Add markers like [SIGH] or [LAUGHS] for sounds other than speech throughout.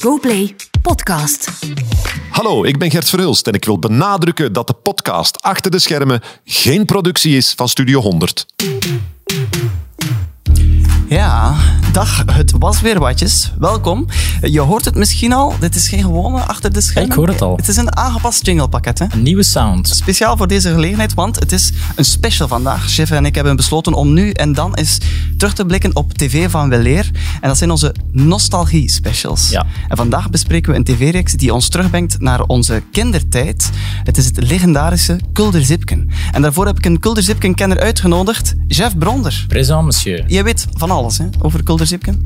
GoPlay Podcast. Hallo, ik ben Gert Verhulst en ik wil benadrukken dat de podcast Achter de Schermen geen productie is van Studio 100. Ja, dag, het was weer watjes. Welkom. Je hoort het misschien al, dit is geen gewone achter de schermen. Ik hoor het al. Het is een aangepast jinglepakket. Hè? Een nieuwe sound. Speciaal voor deze gelegenheid, want het is een special vandaag. Chef en ik hebben besloten om nu en dan eens terug te blikken op tv van Weleer. En dat zijn onze nostalgie-specials. Ja. En vandaag bespreken we een tv-reeks die ons terugbrengt naar onze kindertijd. Het is het legendarische Kulder Zipken. En daarvoor heb ik een Kulder Zipken-kenner uitgenodigd, Jeff Bronder. Présent, monsieur. Jij weet van alles hè, over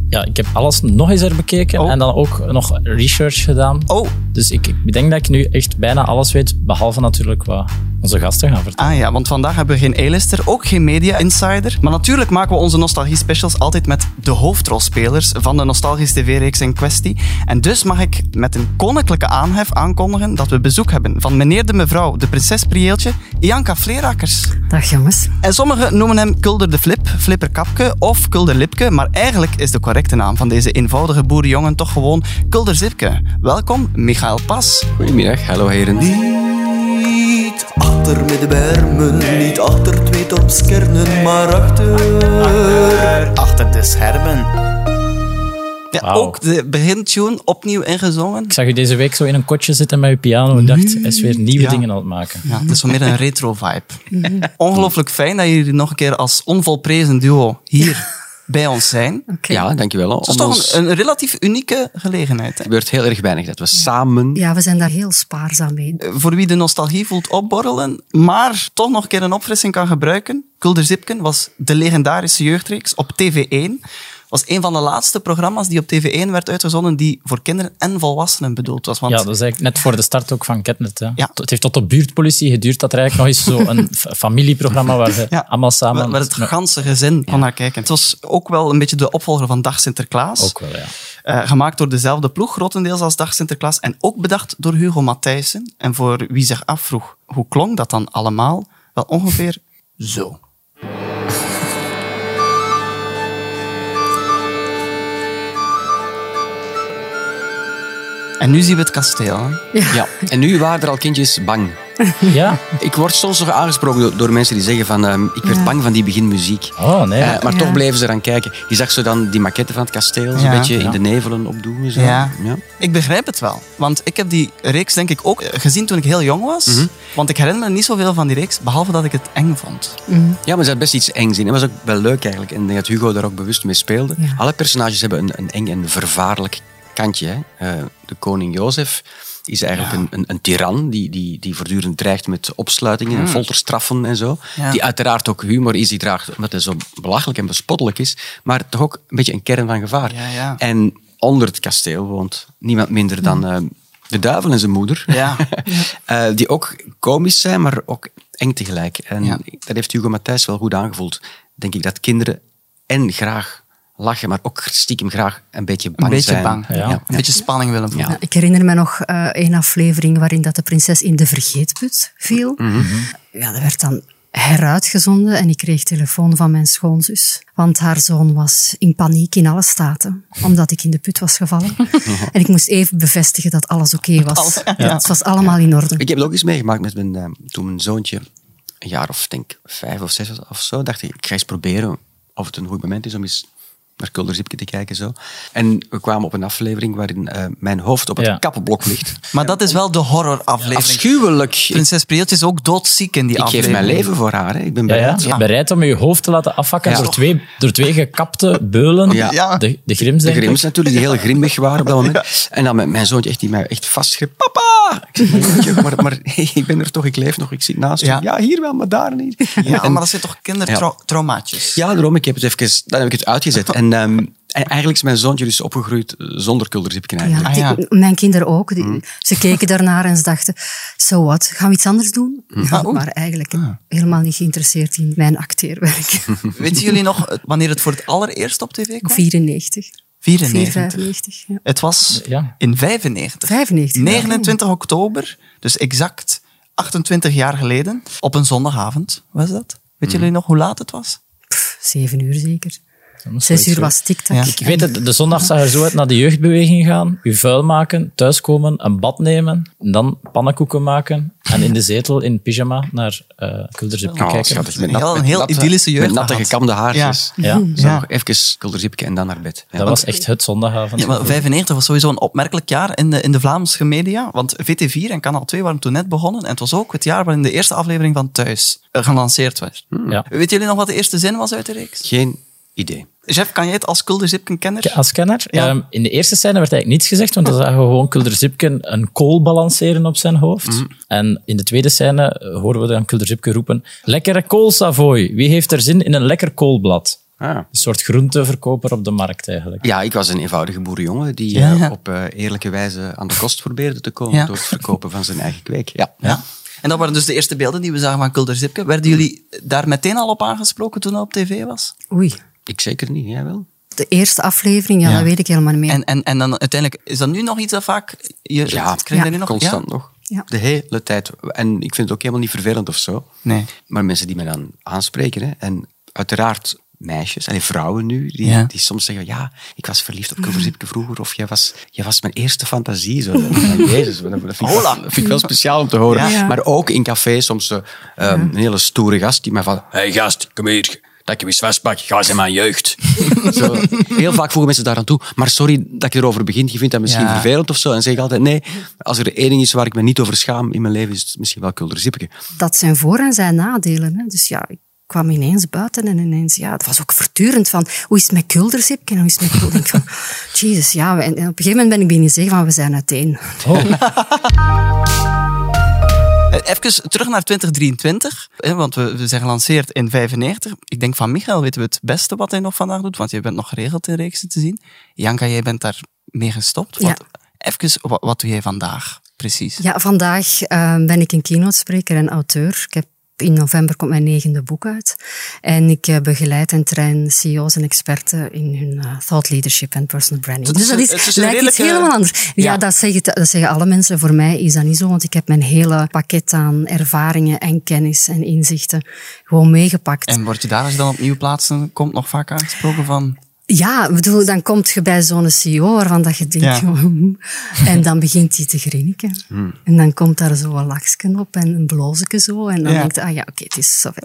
Ja, ik heb alles nog eens herbekeken Oh. en dan ook nog research gedaan. Oh, Dus ik, ik denk dat ik nu echt bijna alles weet, behalve natuurlijk wat onze gasten gaan vertellen. Ah ja, want vandaag hebben we geen A-lister, ook geen media insider. Maar natuurlijk maken we onze nostalgie specials altijd met de hoofdrolspelers van de nostalgische tv-reeks in kwestie. En dus mag ik met een koninklijke aanhef aankondigen dat we bezoek hebben van meneer de mevrouw, de prinses Prieeltje, Ianka Vleerakers. Dag jongens. En sommigen noemen hem Kulder de Flip, Flipper Kapke of Kulder Lipke, maar eigenlijk is de correcte naam van deze eenvoudige boerenjongen toch gewoon Kulder Zipke. Welkom, Michael Pas. Goedemiddag, hallo heren. Niet achter met de bermen, niet achter twee dorpskernen, maar achter. Achter de schermen. Ja, Wauw. ook de begintune opnieuw ingezongen. Ik zag u deze week zo in een kotje zitten met uw piano. Ik dacht, hij is weer nieuwe Ja. dingen aan het maken. Ja, het is wel meer een [LAUGHS] retro vibe. Ongelooflijk fijn dat jullie nog een keer als onvolprezen duo hier bij ons zijn. Ja, dankjewel. Het is toch ons een, een relatief unieke gelegenheid. Hè? gebeurt heel erg weinig dat we samen... Ja, we zijn daar heel spaarzaam mee. Voor wie de nostalgie voelt opborrelen, maar toch nog een keer een opfrissing kan gebruiken. Kulder Zipken was de legendarische jeugdreeks op TV1. Was een van de laatste programma's die op TV1 werd uitgezonden die voor kinderen en volwassenen bedoeld was. Want Ja, dat is eigenlijk net voor de start ook van Ketnet. Hè. Ja. Het heeft tot de buurtpolitie geduurd dat er eigenlijk nog eens zo'n [LAUGHS] fa- familieprogramma waar we Ja, allemaal samen... waar- het ganse gezin kon naar kijken. Het was ook wel een beetje de opvolger van Dag Sinterklaas. Ook wel, ja. Eh, gemaakt door dezelfde ploeg, grotendeels als Dag Sinterklaas. En ook bedacht door Hugo Matthijssen. En voor wie zich afvroeg, hoe klonk dat dan allemaal? Wel ongeveer zo. En nu zien we het kasteel. Hè? Ja. En nu waren er al kindjes bang. Ja? Ik word soms nog aangesproken door, door mensen die zeggen van... ehm, ik werd Ja. bang van die beginmuziek. Oh, nee. Eh, maar Ja. toch bleven ze eraan kijken. Je zag zo dan die maquette van het kasteel zo'n Ja. beetje Ja. in de nevelen opdoen. Zo. Ja. Ja. Ik begrijp het wel. Want ik heb die reeks denk ik ook gezien toen ik heel jong was. Want ik herinner me niet zoveel van die reeks, behalve dat ik het eng vond. Ja, maar er zat best iets engs in. Dat was ook wel leuk eigenlijk. En ik denk dat Hugo daar ook bewust mee speelde. Ja. Alle personages hebben een, een eng en vervaarlijk kantje. Hè. Eh, de koning Jozef is eigenlijk een, een, een tiran die, die, die voortdurend dreigt met opsluitingen en folterstraffen en zo. Ja. Die uiteraard ook humor is, die draagt, omdat hij zo belachelijk en bespottelijk is, maar toch ook een beetje een kern van gevaar. Ja. En onder het kasteel woont niemand minder dan eh, de duivel en zijn moeder. Ja. [LAUGHS] Eh, die ook komisch zijn, maar ook eng tegelijk. En dat heeft Hugo Matthijs wel goed aangevoeld. Denk ik dat kinderen en graag lachen, maar ook stiekem graag een beetje bang Een beetje zijn. bang. Ja. Een beetje spanning willen voelen. Ja. Ik herinner me nog eh een aflevering waarin dat de prinses in de vergeetput viel. Ja, dat werd dan heruitgezonden en ik kreeg telefoon van mijn schoonzus. Want haar zoon was in paniek in alle staten, omdat ik in de put was gevallen. [LAUGHS] En ik moest even bevestigen dat alles oké was. Ja. Het was allemaal in orde. Ik heb het ook eens meegemaakt met mijn, eh, toen mijn zoontje een jaar of denk vijf of zes of zo. Dacht ik, ik ga eens proberen of het een goed moment is om eens naar Kulderzipke te kijken. Zo. En we kwamen op een aflevering waarin eh, mijn hoofd op het Ja. kappenblok ligt. [LAUGHS] Maar dat is wel de horroraflevering. Afschuwelijk. Prinses Prieltje is ook doodziek in die ik geef aflevering. mijn leven voor haar. Hè. Ik ben Ja, bereid. ja. Bereid om je hoofd te laten afhakken Ja. door, twee, door twee gekapte beulen. Ja. Ja. De, de grims, De grims natuurlijk, die heel grimmig waren op dat moment. En dan mijn, mijn zoontje echt, die mij echt vastgreep. Papa! Ik zeg, maar, maar, maar [LAUGHS] ik ben er toch, ik leef nog, ik zit naast Ja. je. Ja, hier wel, maar daar niet. Ja, En- maar dat zijn toch kindertraumaatjes? Ja, daarom, ik heb het even, dan heb ik het uitgezet. [LAUGHS] En, ehm, en eigenlijk is mijn zoontje dus opgegroeid eh, zonder kulderzipken Ja, eigenlijk. Ah, ja. die- mijn kinderen ook. Die- Ze keken daarnaar en ze dachten, so what, gaan we iets anders doen? Ja, maar eigenlijk helemaal niet geïnteresseerd in mijn acteerwerk. [LAUGHS] Weten jullie nog eh, wanneer het voor het allereerst op tv kwam? 94. 94. 495. Ja. Het was Ja. in 95. 95, ja. 29 oktober, dus exact 28 jaar geleden, op een zondagavond was dat. Weet jullie nog hoe laat het was? Pff, zeven uur zeker. Zes uur was TikTok. Ja. Ik weet het, de zondag zag er zo uit naar de jeugdbeweging gaan, je vuil maken, thuiskomen, een bad nemen, en dan pannenkoeken maken en in de zetel in pyjama naar uh, Kulderzipke Oh, kijken. schattig. Met, Een nat, heel- met een heel natte- idyllische jeugd Met natte gekamde haartjes. Ja, Zo Ja. even kulderzipje en dan naar bed. Ja. dat was echt het zondagavond. Ja, maar 95 was sowieso een opmerkelijk jaar in de, in de Vlaamse media. Want VT4 en Kanaal 2 waren toen net begonnen. En het was ook het jaar waarin de eerste aflevering van Thuis eh, gelanceerd werd. Ja. Weten jullie nog wat de eerste zin was uit de reeks? Geen idee. Jeff, kan jij het als Kulderzipken-kenner? Als kenner, Ja. ehm, in de eerste scène werd eigenlijk niets gezegd, want dan zagen we gewoon Kulderzipken een kool balanceren op zijn hoofd. Mhm. En in de tweede scène eh, horen we dan Kulderzipke roepen, lekkere kool Savoy, wie heeft er zin in een lekker koolblad? Ah. Een soort groenteverkoper op de markt eigenlijk. Ja, ik was een eenvoudige boerenjongen die Ja, eh, ja. op eh, eerlijke wijze aan de kost probeerde te komen Ja. door het verkopen van zijn eigen kweek. Ja. Ja. En dat waren dus de eerste beelden die we zagen van Kulderzipke. Werden jullie daar meteen al op aangesproken toen dat op tv was? Oei. Ik zeker niet, jij wel? De eerste aflevering, ja, Ja. dat weet ik helemaal niet meer. En, en, en dan uiteindelijk, is dat nu nog iets dat vaak... Je, Ja, krijg je nu nog? constant Ja? nog. Ja. De hele tijd. En ik vind het ook helemaal niet vervelend of zo. Nee. Maar mensen die me dan aanspreken, hè, en uiteraard meisjes, en vrouwen nu, die, Ja. die soms zeggen, ja, ik was verliefd op Kulderzipke vroeger, of jij was, jij was mijn eerste fantasie. Zo. [LAUGHS] Jezus, dat, vind ik, wel, Hola. dat vind ik wel speciaal om te horen. Ja. Ja. Maar ook in cafés soms zo, ehm, een hele stoere gast die mij van, hey gast, kom hier. Dat ik je eens vastpak, ga eens in mijn jeugd. [LAUGHS] zo, heel vaak voegen mensen daar aan toe. Maar sorry dat ik erover begin, je vindt dat misschien Ja. vervelend of zo. En zeg ik altijd, nee, als er één ding is waar ik me niet over schaam in mijn leven, is het misschien wel Kulderzipke. Dat zijn voor- en zijn nadelen. Hè. Dus ja, ik kwam ineens buiten en ineens, ja, het was ook voortdurend van, hoe is het met Kulderzipke en hoe is het met Kul- Ik denk van, [LAUGHS] jezus, ja. En, op een gegeven moment ben ik beginnen zeggen van, we zijn uiteen. Eh, [LAUGHS] Even terug naar 2023, hè, want we, we zijn gelanceerd in 95. Ik denk van Michael weten we het beste wat hij nog vandaag doet, want je bent nog geregeld in reeksen te zien. Janka, jij bent daar mee gestopt. Ja. Even, wat, wat doe jij vandaag precies? Ja, vandaag eh, ben ik een keynote-spreker en auteur. Ik heb in november komt mijn negende boek uit. En ik eh, begeleid en train CEO's en experten in hun eh, thought leadership en personal branding. Dus dat is, het is lijkt iets helemaal anders. Ja, Ja. Dat, zeggen, dat zeggen alle mensen. Voor mij is dat niet zo, want ik heb mijn hele pakket aan ervaringen en kennis en inzichten gewoon meegepakt. En word je daar als je dan opnieuw plaatsen komt nog vaak aangesproken van... Ja, bedoel, dan komt je bij zo'n CEO waarvan dat je denkt... Ja. en dan begint hij te grinniken. En dan komt daar zo een laksken op en een blozeke zo. En dan Ja. denkt je, ah ja, oké, het is zover.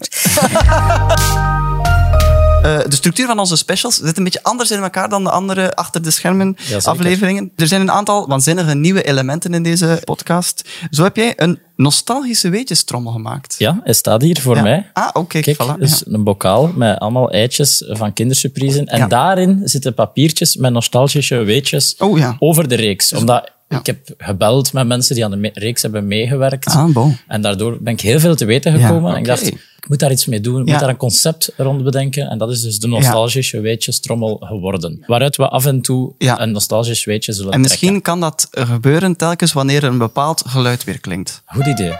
[LAUGHS] Eh, de structuur van onze specials zit een beetje anders in elkaar dan de andere achter de schermen afleveringen. Er zijn een aantal waanzinnige nieuwe elementen in deze podcast. Zo heb jij een nostalgische weetjestrommel gemaakt. Ja, hij staat hier voor Ja. mij. Ah, oké, Kijk, voilà. dus ja. een bokaal met allemaal eitjes van kindersurprisen. En daarin zitten papiertjes met nostalgische weetjes Oh over de reeks. Omdat Ja. ik heb gebeld met mensen die aan de reeks hebben meegewerkt. Ah, bon. En daardoor ben ik heel veel te weten gekomen. Ja, En ik dacht, ik moet daar iets mee doen. Ik moet daar een concept rond bedenken. En dat is dus de nostalgische weetjestrommel geworden. Waaruit we af en toe een nostalgisch weetje zullen En misschien trekken. kan dat gebeuren telkens wanneer er een bepaald geluid weer klinkt. Goed idee.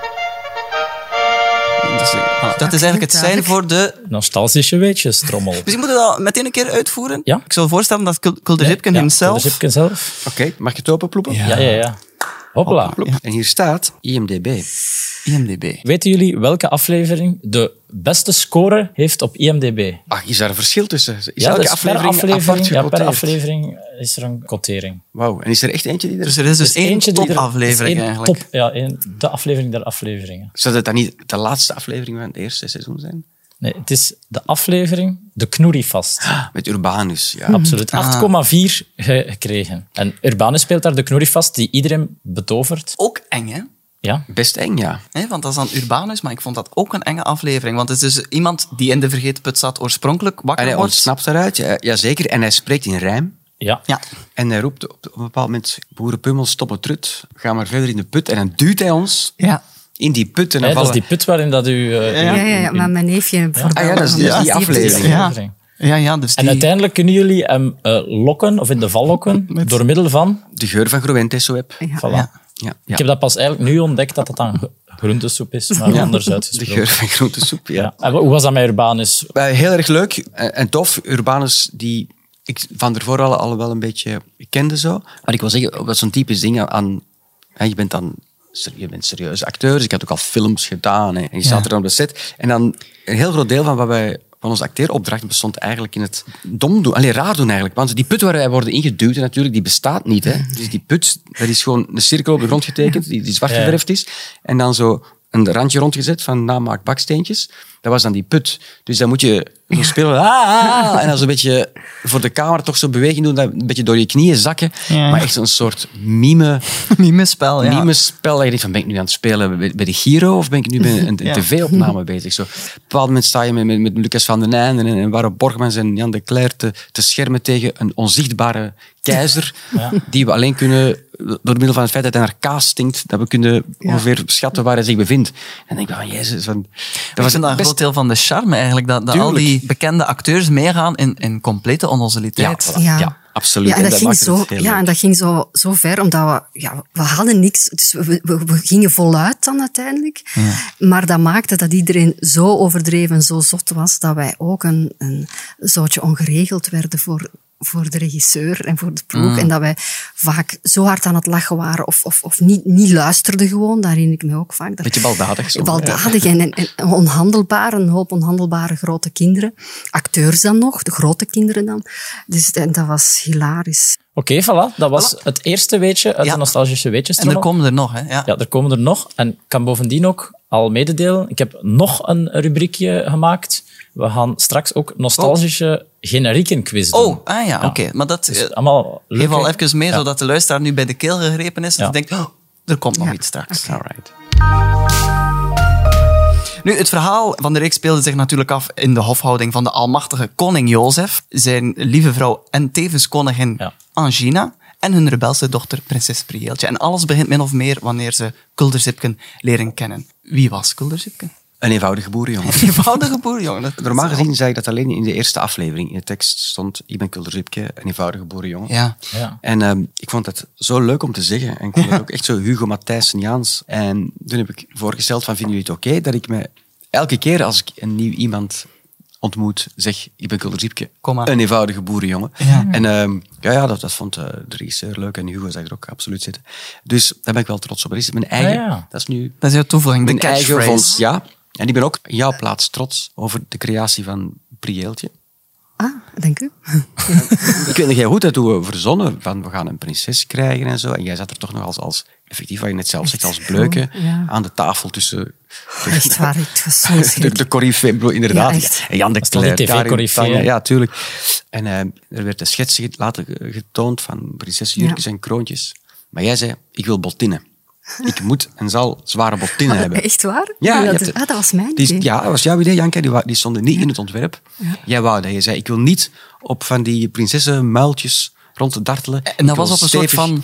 Dus, dat is eigenlijk het zijn voor de... Nostalgische weetjestrommel. Misschien moeten we dat meteen een keer uitvoeren. Ja. Ik zou voorstellen dat Kul- Kulderzipken Ja, himself... Kulderzipken zelf. Oké, mag je het openploepen? Ja, ja, ja. Hopla. Plop. En hier staat IMDB. IMDb. Weten jullie welke aflevering de beste score heeft op IMDb? Ach, is daar een verschil tussen? Is Ja, elke dus aflevering, per aflevering, apart ja, per aflevering is er een quotering. Wauw, en is er echt eentje die er... Dus er is dus Dus één eentje die er- één eigenlijk. Top, ja, één, de aflevering der afleveringen. Zou dat dan niet de laatste aflevering van het eerste seizoen zijn? Nee, het is de aflevering De Knoerifast. Met Urbanus, ja. Absoluut. Ah. 8,4 ge- gekregen. En Urbanus speelt daar de Knoerifast die iedereen betovert. Ook eng, hè? Ja, Best eng, ja. Hè, want dat is dan Urbanus, maar ik vond dat ook een enge aflevering. Want het is dus iemand die in de vergeten put zat, oorspronkelijk En wakker hij wordt. ontsnapt daaruit, ja, jazeker. En hij spreekt in rijm. ja. Ja. En hij roept op, op een bepaald moment, boerenpummel, stop het trut. Ga maar verder in de put. En dan duwt hij ons Ja. In die put. En dan Hè, dat is die put waarin dat u... eh, Ja, Ja, ja, ja, maar mijn neefje... Ah ja, dat is die, Ja, die die aflevering. Ja. Ja, ja, dus die... En uiteindelijk kunnen jullie hem eh, lokken, of in de val lokken, [LAUGHS] door middel van... De geur van Groentesoep. Ja. Voilà. Ja. Ja, Ik heb dat pas eigenlijk nu ontdekt dat dat dan gro- groentesoep is, maar anders De uitgesproken. geur van groentesoep, ja. Ja. En hoe was dat met Urbanus? Eh, Heel erg leuk en tof. Urbanus, die ik van ervoor al, al wel een beetje kende zo. Maar ik wil zeggen, wat zo'n typisch ding aan... hè, je bent dan je bent serieuze acteur, dus ik had ook al films gedaan hè, en je staat er dan op de set. En dan een heel groot deel van wat wij van onze acteeropdracht bestond eigenlijk in het dom doen. Allee, raar doen eigenlijk. Want die put waar wij worden ingeduwd, natuurlijk, die bestaat niet. Hè. Dus die put, dat is gewoon een cirkel op de grond getekend, die, die zwart geverfd is. En dan zo een randje rondgezet van namaak baksteentjes. Dat was dan die put. Dus dan moet je zo spelen. Ah, ah, ah, en dan zo'n beetje voor de camera toch zo beweging doen. Dat een beetje door je knieën zakken. Ja. Maar echt zo'n soort mime, [LAUGHS] Mimespel, ja. mime-spel. Dat je denkt van, ben ik nu aan het spelen bij, de Giro of ben ik nu bij [LAUGHS] een, een Ja. tv-opname [LAUGHS] bezig? Zo, op een bepaald moment sta je met, met, met Lucas van den Einde en, en Waro Borgmans en Jan de Cler te, te schermen tegen een onzichtbare keizer die we alleen kunnen, door middel van het feit dat hij naar kaas stinkt, dat we kunnen ongeveer schatten waar hij zich bevindt. En dan denk ik van, jezus, van, Dat was een best- groot deel van de charme eigenlijk, dat, dat al die bekende acteurs meegaan in, in complete onnozeliteit. Ja, voilà. Ja, absoluut. Ja, en En dat, ging, zo, ja, en dat ging zo, zo ver, omdat we, ja, we hadden niks. Dus we, we, we gingen voluit dan uiteindelijk. Maar dat maakte dat iedereen zo overdreven en zo zot was, dat wij ook een, een zootje ongeregeld werden voor, voor de regisseur en voor de ploeg. Mm. En dat wij vaak zo hard aan het lachen waren of, of, of niet, niet luisterden gewoon. Daar herinner ik me ook vaak. Dat, Beetje baldadig zo. Baldadig en, en, en onhandelbaar, een hoop onhandelbare grote kinderen. Acteurs dan nog, de grote kinderen dan. Dus en dat was hilarisch. Oké, voilà. Dat was het eerste weetje uit Ja. de nostalgische weetjes. En er komen er nog, hè. Ja. Ja, er komen er nog. En ik kan bovendien ook al mededelen, ik heb nog een rubriekje gemaakt. We gaan straks ook nostalgische generieken quiz doen. Oh, ah ja, oké. Maar dat Dus eh, allemaal geef leuke- al even mee, Ja. zodat de luisteraar nu bij de keel gegrepen is. En Ja. denkt, oh, er komt nog iets straks. Alright. Nu, het verhaal van de reeks speelde zich natuurlijk af in de hofhouding van de almachtige koning Jozef, zijn lieve vrouw en tevens koningin Ja. Angina en hun rebelse dochter prinses Prieeltje. En alles begint min of meer wanneer ze Kulderzipken leren kennen. Wie was Kulderzipken? Een eenvoudige boerenjongen. Een eenvoudige boerjongen. Dat- Normaal gezien zei ik dat alleen in de eerste aflevering. In de tekst stond, ik ben Kulderzipke, een eenvoudige boerenjongen. Ja. Ja. En ehm, ik vond het zo leuk om te zeggen. En ik vond het ook echt zo Hugo Matthijsseniaans. En toen heb ik voorgesteld van, vinden jullie het oké dat ik me elke keer als ik een nieuw iemand ontmoet, zeg, ik ben Kulderzipke, een eenvoudige boerenjongen. Ja. En ehm, ja, ja, dat, dat vond eh, de regisseur leuk en Hugo zag er ook absoluut zitten. Dus daar ben ik wel trots op. Dat is mijn eigen, Ah, ja. dat is nu Dat is jouw toevoeging, de mijn eigen catchphrase. vond. Ja, en ik ben ook in jouw plaats trots over de creatie van Prieeltje. Ah, dank u. [LAUGHS] Ik weet nog heel goed dat we verzonnen van we gaan een prinses krijgen en zo. En jij zat er toch nog als, als effectief wat je net zelf zegt, als bleuke ja. aan de tafel tussen Echt waar, het was zo'n [LAUGHS] de, de corifee, inderdaad. Ja, en Jan de TV-corifee, hè? Ja, tuurlijk. En eh, er werd een schets later ge- getoond van prinsessenjurkjes en kroontjes. Maar jij zei, ik wil bottinnen. Ik moet en zal zware bottinnen [LAUGHS] hebben. Echt waar? Ja, dat, het- ah, dat was mijn idee. ja, dat was jouw idee, Janke. Die, die stonden niet in het ontwerp. Jij wou dat. Je zei, ik wil niet op van die prinsessenmuiltjes rond te dartelen. En dat was op een soort van...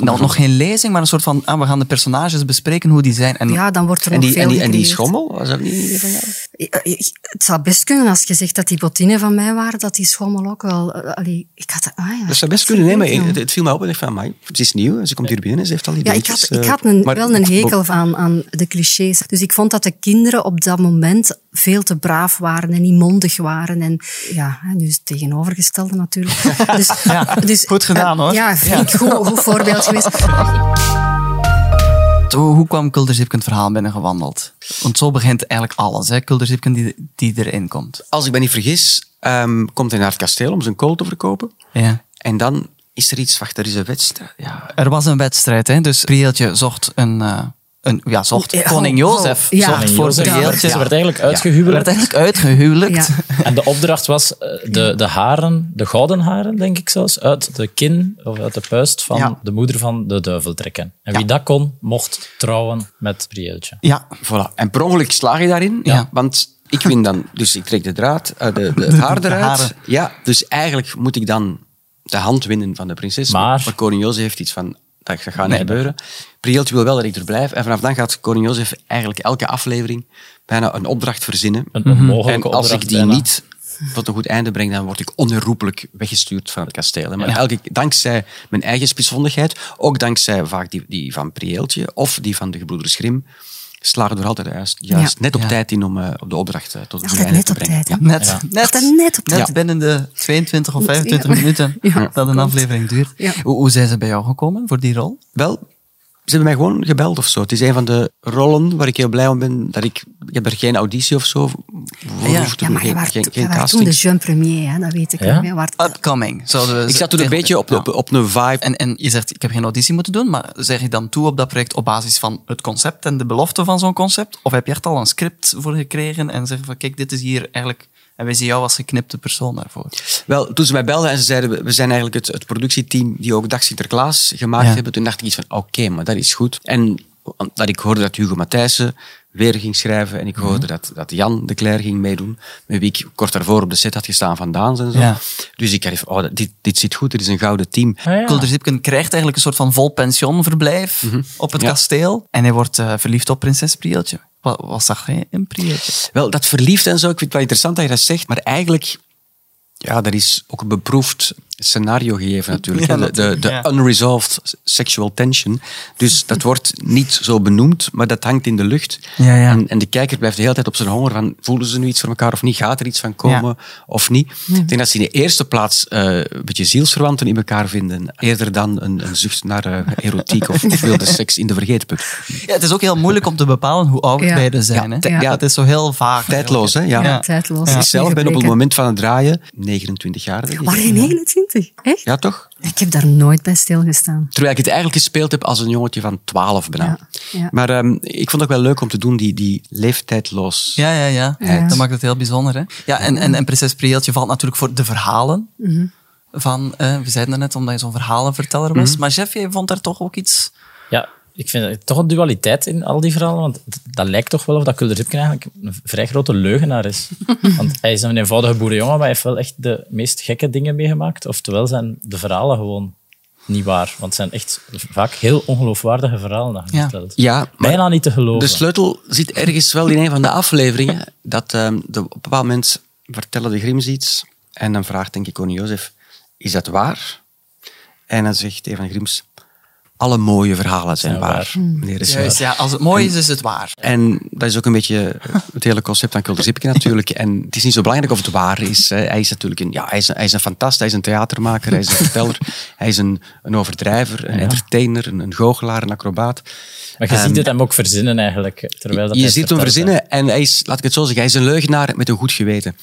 Nou, nog geen lezing, maar een soort van... Ah, we gaan de personages bespreken, hoe die zijn. En Ja, dan wordt er En nog die, veel en, die, en die gecreëerd. schommel, was dat niet van jou? Eh, eh, Het zou best kunnen als je zegt dat die bottinen van mij waren, dat die schommel ook wel... eh, allee, ik had, ah ja, Dat zou best kunnen, nee, maar het, het viel me op en ik dacht van, amai, ze is nieuw, ze komt hier binnen en ze heeft al die Ja, ik had, ik eh, had een, maar- wel een hekel aan, aan de clichés. Dus ik vond dat de kinderen op dat moment veel te braaf waren en niet mondig waren. En ja, hè, nu is het tegenovergestelde natuurlijk. [LAUGHS] Dus, dus, goed gedaan, hoor. Ja, vind ik goed, goed voorbeeld geweest. [LAUGHS] Hoe, kwam Kulderzipken het verhaal binnengewandeld? Want zo begint eigenlijk alles, hè? Kulderzipken die, die erin komt. Als ik me niet vergis, ehm, komt hij naar het kasteel om zijn kool te verkopen. Ja. En dan is er iets, wacht, er is een wedstrijd. Ja, Er was een wedstrijd, hè? dus Prieeltje zocht een... eh, een ja, zocht koning Jozef. ja. Zocht voor Jozef, Prieeltje. Ze werd eigenlijk Hij uitgehuwelijkd. werd eigenlijk uitgehuwelijkt. Ja. [LAUGHS] En de opdracht was eh, de, de haren, de gouden haren, denk ik zelfs, uit de kin of uit de puist van Ja. de moeder van de duivel trekken. En wie dat kon, mocht trouwen met Prieeltje. Ja. voilà. En per ongeluk slaag je daarin, Ja. want ik win dan, dus ik trek de draad, eh, de, de, [LAUGHS] haar eruit. Ja, dus eigenlijk moet ik dan de hand winnen van de prinses. Maar- maar koning Jozef heeft iets van, dat gaat niet Nee, gebeuren. Prieltje wil wel dat ik er blijf. En vanaf dan gaat koning Jozef eigenlijk elke aflevering bijna een opdracht verzinnen. Een onmogelijke En als ik die bijna. niet tot een goed einde breng, dan word ik onherroepelijk weggestuurd van het kasteel. Maar elke, dankzij mijn eigen spitsvondigheid, ook dankzij vaak die, die van Prieeltje of die van de gebroeders Grimm, slagen er altijd juist, juist Ja. net op Ja. tijd in om eh, op de opdracht eh, tot Altijd einde net te op brengen. tijd, Ja. Net, Ja. net, net op tijd. net binnen de 22 of 25 Ja. minuten Ja, dat een aflevering duurt. Ja. Hoe, hoe zijn ze bij jou gekomen voor die rol? Wel, ze hebben mij gewoon gebeld of zo. Het is een van de rollen waar ik heel blij om ben. Dat ik, ik heb er geen auditie of zo. voor Ja. hoeft, Ja, maar je geen, was, geen, geen was toen de jeune premier, hè, dat weet ik. Ja? nog, waar- Upcoming. zouden Ik zat toen een beetje op, Ja. op, op een vibe. En, en je zegt, ik heb geen auditie moeten doen, maar zeg je dan toe op dat project op basis van het concept en de belofte van zo'n concept? Of heb je echt al een script voor gekregen en zeggen van, kijk, dit is hier eigenlijk... En wij zien jou als geknipte persoon daarvoor. Wel, toen ze mij belden en ze zeiden, we- zijn eigenlijk het, het productieteam die ook Dag Sinterklaas gemaakt Ja. hebben, toen dacht ik iets van, oké, maar dat is goed. En dat ik hoorde dat Hugo Matthijssen weer ging schrijven en ik hoorde dat, dat Jan de Cler ging meedoen, met wie ik kort daarvoor op de set had gestaan van Daans en zo. Ja. Dus ik dacht, oh, dit, dit zit goed, dit is een gouden team. Ah, ja. Kulder Zipken krijgt eigenlijk een soort van vol pensioenverblijf op het Ja. kasteel. En hij wordt eh, verliefd op prinses Prieltje. Wat, wat zag hij in? Wel, dat verliefd en zo, ik vind het wel interessant dat je dat zegt, maar eigenlijk, ja, er is ook beproefd scenario gegeven natuurlijk. Ja, de, de, natuurlijk, de ja. unresolved sexual tension. Dus dat wordt niet zo benoemd, maar dat hangt in de lucht. Ja, ja. En, en de kijker blijft de hele tijd op zijn honger van, voelen ze nu iets voor elkaar of niet? Gaat er iets van komen of niet? Ik denk dat ze in de eerste plaats eh, een beetje zielsverwanten in elkaar vinden, eerder dan een, een zucht naar eh, erotiek of, of [LAUGHS] wilde seks in de vergeetput. Ja, het is ook heel moeilijk om te bepalen hoe oud Ja. beide zijn. Ja, hè? te- ja. Het is zo heel vaag. Tijdloos, hè? Ja. Ja, tijdloos. Ik Ja. zelf ben op het moment van het draaien 29 jaar. Maar je 29? Echt? Ja, toch? Ik heb daar nooit bij stilgestaan. Terwijl ik het eigenlijk gespeeld heb als een jongetje van 12 bijna. Ja, ja. Maar ehm, ik vond het ook wel leuk om te doen, die, die leeftijdloos. Ja, ja, ja. Ja. Dat maakt het heel bijzonder. Hè? Ja, en, en, en Prinses Prieltje valt natuurlijk voor de verhalen. Van, eh, we zeiden net omdat je zo'n verhalenverteller was. Maar Jeff, jij vond daar toch ook iets... Ja, ik vind er toch een dualiteit in al die verhalen. Want dat lijkt toch wel of dat Kulder Zipken eigenlijk een vrij grote leugenaar is. [LAUGHS] want hij is een eenvoudige boerenjongen, maar hij heeft wel echt de meest gekke dingen meegemaakt. Oftewel zijn de verhalen gewoon niet waar. Want het zijn echt vaak heel ongeloofwaardige verhalen dat Ja. vertelt. Ja, Bijna niet te geloven. de sleutel zit ergens wel in een van de afleveringen. Dat ehm, de, op een bepaald moment vertellen de Grims iets. En dan vraagt denk ik koning Jozef, is dat waar? En dan zegt een van de Grims, alle mooie verhalen zijn waar. waar. Meneer de Juist, ja, als het mooi is, is het waar. En dat is ook een beetje het hele concept van Kulder Zipke natuurlijk. [LAUGHS] En het is niet zo belangrijk of het waar is. hè. Hij is natuurlijk een, ja, hij is een, hij is een fantast, hij is een theatermaker, hij is een [LAUGHS] verteller, hij is een, een overdrijver, een entertainer, een, een goochelaar, een acrobaat. Maar je Ehm, ziet het hem ook verzinnen eigenlijk. Terwijl dat je ziet hem verzinnen en hij is, laat ik het zo zeggen, hij is een leugenaar met een goed geweten.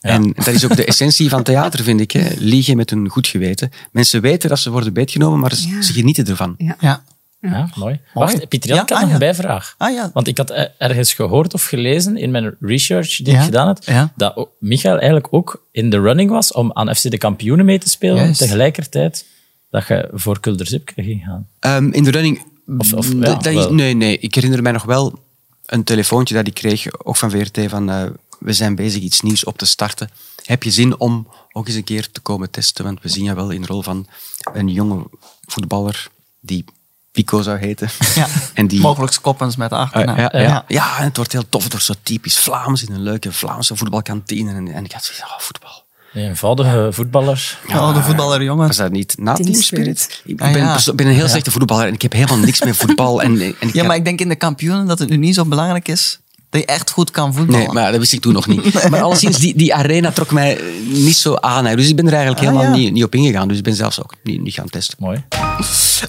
En dat is ook de [LAUGHS] essentie van theater, vind ik. Hè. Liegen met een goed geweten. Mensen weten dat ze worden beetgenomen, maar ze genieten ervan. Ja. Ja. Ja, mooi. Wacht, Pieter Jan, Ja, ik had ah, nog ja. een bijvraag. Ah, ja. Want ik had eh, ergens gehoord of gelezen in mijn research die Ja, ik gedaan had, ja. dat Michael eigenlijk ook in de running was om aan FC de kampioenen mee te spelen, Juist. tegelijkertijd dat je voor Kulder Zipke ging gaan. Ehm, in de running... Of- of, Mm, dat is- nee, nee. Ik herinner mij nog wel een telefoontje dat ik kreeg, ook van VRT, van eh, we zijn bezig iets nieuws op te starten. Heb je zin om ook eens een keer te komen testen? Want we zien je wel in de rol van een jonge voetballer die Pico zou heten. Ja. [LAUGHS] en die, Mogelijk koppens met de Eh, achternaam. ja, ja, Ja. ja. en het wordt heel tof. Het wordt zo typisch Vlaams in een leuke Vlaamse voetbalkantine. En, en ik had zoiets oh, voetbal. Een eenvoudige voetballer. Oh, de voetballer, jongen. Was dat niet na Team Spirit. Ik Ah, ben, ja. perso- ben een heel slechte voetballer en ik heb helemaal niks met voetbal. En, en ik Ja, had- maar ik denk in de kampioenen dat het nu niet zo belangrijk is dat je echt goed kan voetballen. Nee, maar dat wist ik toen nog niet. [LAUGHS] Maar alleszins, die, die arena trok mij niet zo aan. hè. Dus ik ben er eigenlijk Ah, helemaal ja. niet, niet op ingegaan. Dus ik ben zelfs ook niet, niet gaan testen. Mooi.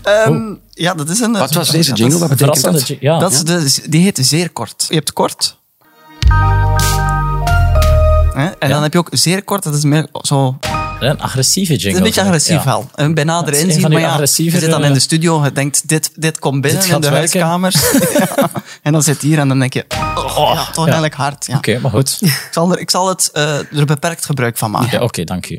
Ehm, ja, dat is een... Wat was deze jingle? Wat betekent dat? ja. Dat is de, die heet zeer kort. Je hebt kort. Hè? En dan heb je ook zeer kort, dat is meer zo... Een agressieve jingle. Het is een beetje agressief Ja. wel. En bijna Dat is erin een zien, maar ja, je zit dan in de studio, je denkt, dit, dit komt binnen Dit in de werken. huiskamers. [LAUGHS] Ja. En dan zit hier en dan denk je, oh, ja, toch eigenlijk hard. Ja. Oké, maar goed. Ik, zal er, ik zal het, eh, er beperkt gebruik van maken. Ja, Oké, dank u.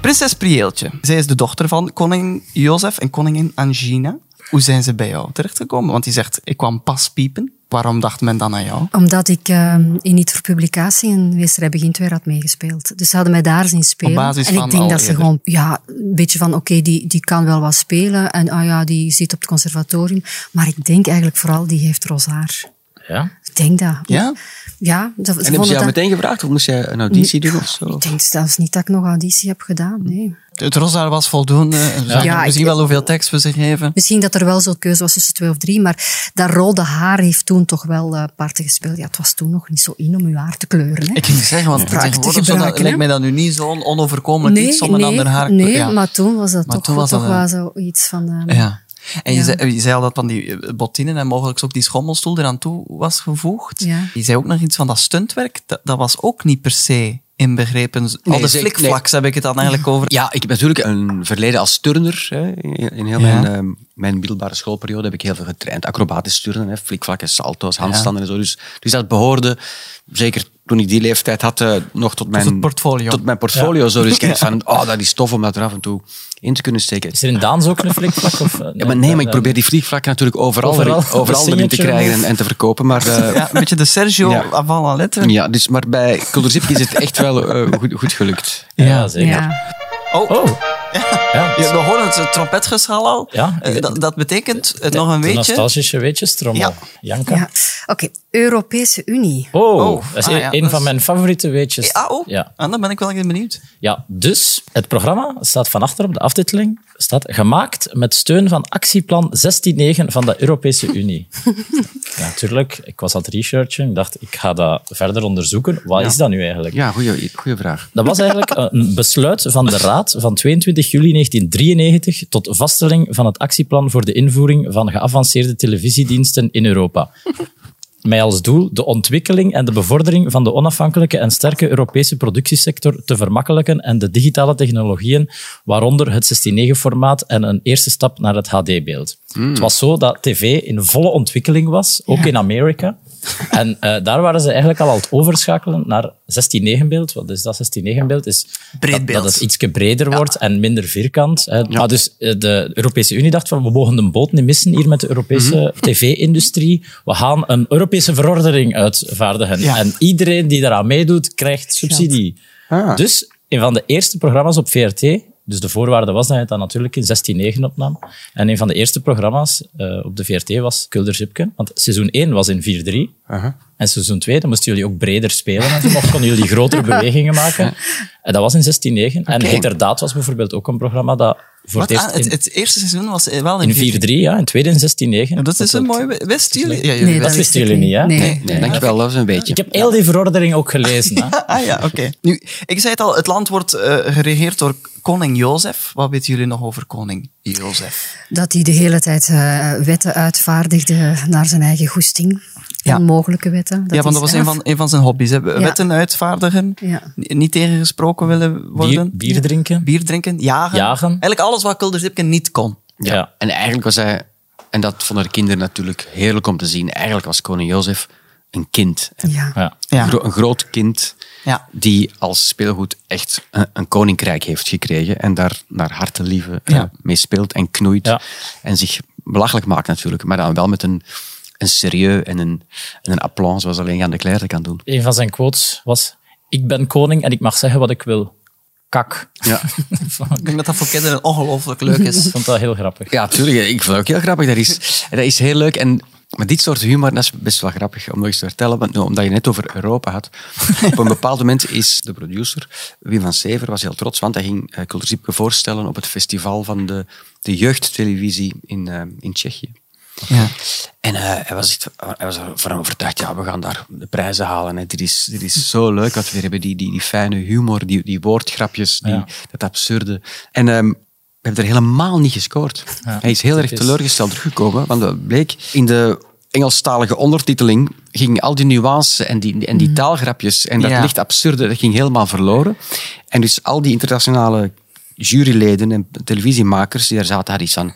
Prinses Prieeltje. Zij is de dochter van koning Jozef en koningin Angina. Hoe zijn ze bij jou terechtgekomen? Want die zegt, ik kwam pas piepen. Waarom dacht men dan aan jou? Omdat ik ehm, in Niet voor Publicatie een Weesterij Begint weer had meegespeeld. Dus ze hadden mij daar zien spelen. basis en van ik denk dat ze eerder. gewoon, ja, een beetje van, oké, die, die kan wel wat spelen. En ah ja, die zit op het conservatorium. Maar ik denk eigenlijk vooral, die heeft roze haar. Ja? Ik denk dat. Ja? Ja. Ze, ze En hebben ze jou dat- meteen gevraagd? Of moest jij een auditie doen of zo? Ik denk zelfs niet dat ik nog auditie heb gedaan, nee. Het rosaar was voldoende. Ja. Ja, zien wel hoeveel tekst we ze geven. Misschien dat er wel zo'n keuze was tussen twee of drie, maar dat rode haar heeft toen toch wel eh, parten gespeeld. Ja, het was toen nog niet zo in om je haar te kleuren. Hè. Ik ging zeggen, want te tegenwoordig zo, dat, gebruiken, lijkt mij dat nu niet zo'n onoverkomelijk iets om een ander haar... nee, ja. maar toen was dat Maar toch, toen wel was dat toch wel zoiets van... eh, Ja. En je, Ja. zei, je zei al dat van die eh, bottinen en mogelijk ook die schommelstoel eraan toe was gevoegd. Ja. Je zei ook nog iets van dat stuntwerk. Dat, dat was ook niet per se inbegrepen. Al Nee, de zeker- flikflaks heb ik het dan eigenlijk over. Ja, ik heb natuurlijk een verleden als turner. Hè. In in heel Ja. mijn, ehm, mijn middelbare schoolperiode heb ik heel veel getraind. Acrobatisch turnen, hè. flikvlakken, salto's, handstanden en zo. Dus, dus dat behoorde, zeker toen ik die leeftijd had, eh, nog tot mijn, het portfolio. Tot mijn portfolio. Zo. Dus [LAUGHS] van, oh, dat is tof om dat er af en toe in te kunnen steken. Is er in Daans ook een flikvlak? Of, eh, Ja, maar nee, maar ik probeer die vliegvlakken natuurlijk overal, Overal. overal, erin te krijgen en, en te verkopen. Maar, eh, Ja, een beetje de Sergio Ja. avant la lettre. ja, dus, maar bij Kulderzipke is het echt wel eh, goed, goed gelukt. Ja, zeker. Oh, Oh, ja. Ja, we horen het trompetgeschal al. Ja. Eh, dat, dat betekent het nog een de beetje. nostalgische weetjestrommel. Ja. Janka. ja. Oké, Europese Unie. Oh, Oh, dat is ah, een, ja, een dat van is- mijn favoriete weetjes. Ah, oh. Ja. Ah, dan ben ik wel even benieuwd. Ja, dus het programma staat van achter op de aftiteling. Staat gemaakt met steun van actieplan 16.9 van de Europese Unie. [LAUGHS] ja, natuurlijk. Ik was aan het researchen. Ik dacht, ik ga dat verder onderzoeken. Wat is dat nu eigenlijk? Ja, goeie vraag. Dat was eigenlijk een besluit van de Raad van 22 juli 1993 tot vaststelling van het actieplan voor de invoering van geavanceerde televisiediensten in Europa. [LAUGHS] Met als doel de ontwikkeling en de bevordering van de onafhankelijke en sterke Europese productiesector te vermakkelijken en de digitale technologieën, waaronder het 16.9-formaat en een eerste stap naar het HD-beeld. Het was zo dat tv in volle ontwikkeling was, ook in Amerika. En eh, daar waren ze eigenlijk al aan het overschakelen naar 16.9-beeld. Wat is dat 16.9-beeld? Is Breed dat, beeld. dat het iets breder wordt en minder vierkant. Hè. Maar dus eh, de Europese Unie dacht van, we mogen de boot niet missen hier met de Europese tv-industrie. We gaan een Europese verordening uitvaardigen. Ja. En iedereen die daaraan meedoet, krijgt subsidie. Ah. Dus een van de eerste programma's op VRT, dus de voorwaarde was dat je dan natuurlijk in 16.9 opnam. En een van de eerste programma's eh, op de VRT was Kulder. Want seizoen 1 was in 4-3. En seizoen 2, dan moesten jullie ook breder spelen. En of konden jullie grotere [LAUGHS] bewegingen maken. En dat was in 16.9. En Heterdaad was bijvoorbeeld ook een programma dat voor Wat, het ah, het, het eerste seizoen was wel in, in 4-3, ja. En tweede in 16.9. Ja, Dat is een mooie... Wisten jullie? Ja, jullie Nee, dat wist wisten jullie niet, hè? Nee. Nee. Nee, dankjewel. Dat was een beetje. Ik heb heel die verordening ook gelezen. Hè. [LAUGHS] Ah ja, oké. [LAUGHS] Nu, ik zei het al, het land wordt eh, geregeerd door koning Jozef. Wat weten jullie nog over koning Jozef? Dat hij de hele tijd eh, wetten uitvaardigde naar zijn eigen goesting. Ja. Onmogelijke wetten. ja, want dat was een van, een van zijn hobby's. Hè. Wetten uitvaardigen, niet tegengesproken willen Bier, worden. bier drinken. Bier drinken, jagen. Jagen. Eigenlijk alles wat Kulder Zipke niet kon. Ja. En eigenlijk was hij, en dat vonden de kinderen natuurlijk heerlijk om te zien, eigenlijk was koning Jozef een kind. Een, Ja. Ja. Een groot kind Ja. die als speelgoed echt een, een koninkrijk heeft gekregen en daar naar hartelieven eh, Ja. mee speelt en knoeit. Ja. En zich belachelijk maakt natuurlijk, maar dan wel met een, een serieus en een, en een aplomb zoals alleen Jan de Cler kan doen. Een van zijn quotes was: Ik ben koning en ik mag zeggen wat ik wil. Kak. Ja. [LAUGHS] Ik denk dat dat voor kinderen ongelooflijk leuk is. Ik vond dat heel grappig. Ja, tuurlijk. Ik vond het ook heel grappig. Dat is, dat is heel leuk. En, maar dit soort humor dat is best wel grappig om nog eens te vertellen. Want, nou, omdat je net over Europa had. [LAUGHS] Op een bepaald moment is de producer, Wim van Sever, was heel trots. Want hij ging uh, voorstellen op het festival van de, de jeugdtelevisie in, uh, in Tsjechië. Ja. En uh, hij, was echt, hij was ervan overtuigd, ja, we gaan daar de prijzen halen. Hè. Dit, is, dit is zo leuk wat we hebben. Die, die, die fijne humor, die, die woordgrapjes, die, Ja. dat absurde. En um, we hebben er helemaal niet gescoord. Ja, hij is heel erg teleurgesteld teruggekomen, want dat bleek in de Engelstalige ondertiteling ging al die nuances en die, en die taalgrapjes en dat Ja. licht absurde, dat ging helemaal verloren. En dus al die internationale juryleden en televisiemakers die daar zaten, hadden iets van...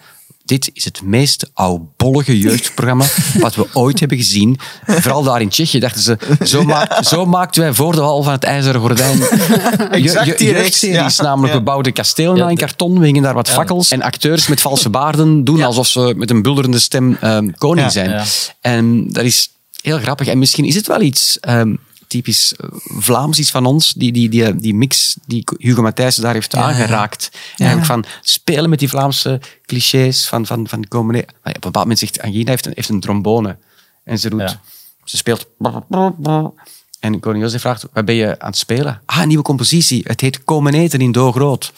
Dit is het meest oudbollige jeugdprogramma [LAUGHS] wat we ooit hebben gezien. Vooral daar in Tsjechië dachten ze, zo, maak, zo maakten wij voor de wal van het ijzeren gordijn [LAUGHS] je, je, jeugdseries. ja. Namelijk, we bouwden kastelen Ja, na in karton, we hingen daar wat fakkels. En acteurs met valse baarden doen alsof ze met een bulderende stem ehm, koning zijn. En dat is heel grappig. En misschien is het wel iets ehm, typisch eh, Vlaams, iets van ons, die, die, die, die mix die Hugo Matthijssen daar heeft aangeraakt. Eigenlijk van spelen met die Vlaamse clichés van, van, van komen. Op een bepaald moment zegt Angina heeft een, heeft een trombone. En ze doet, Ja. ze speelt. En koning Jozef vraagt, wat ben je aan het spelen? Ah, een nieuwe compositie. Het heet Komen eten in Doorgroot.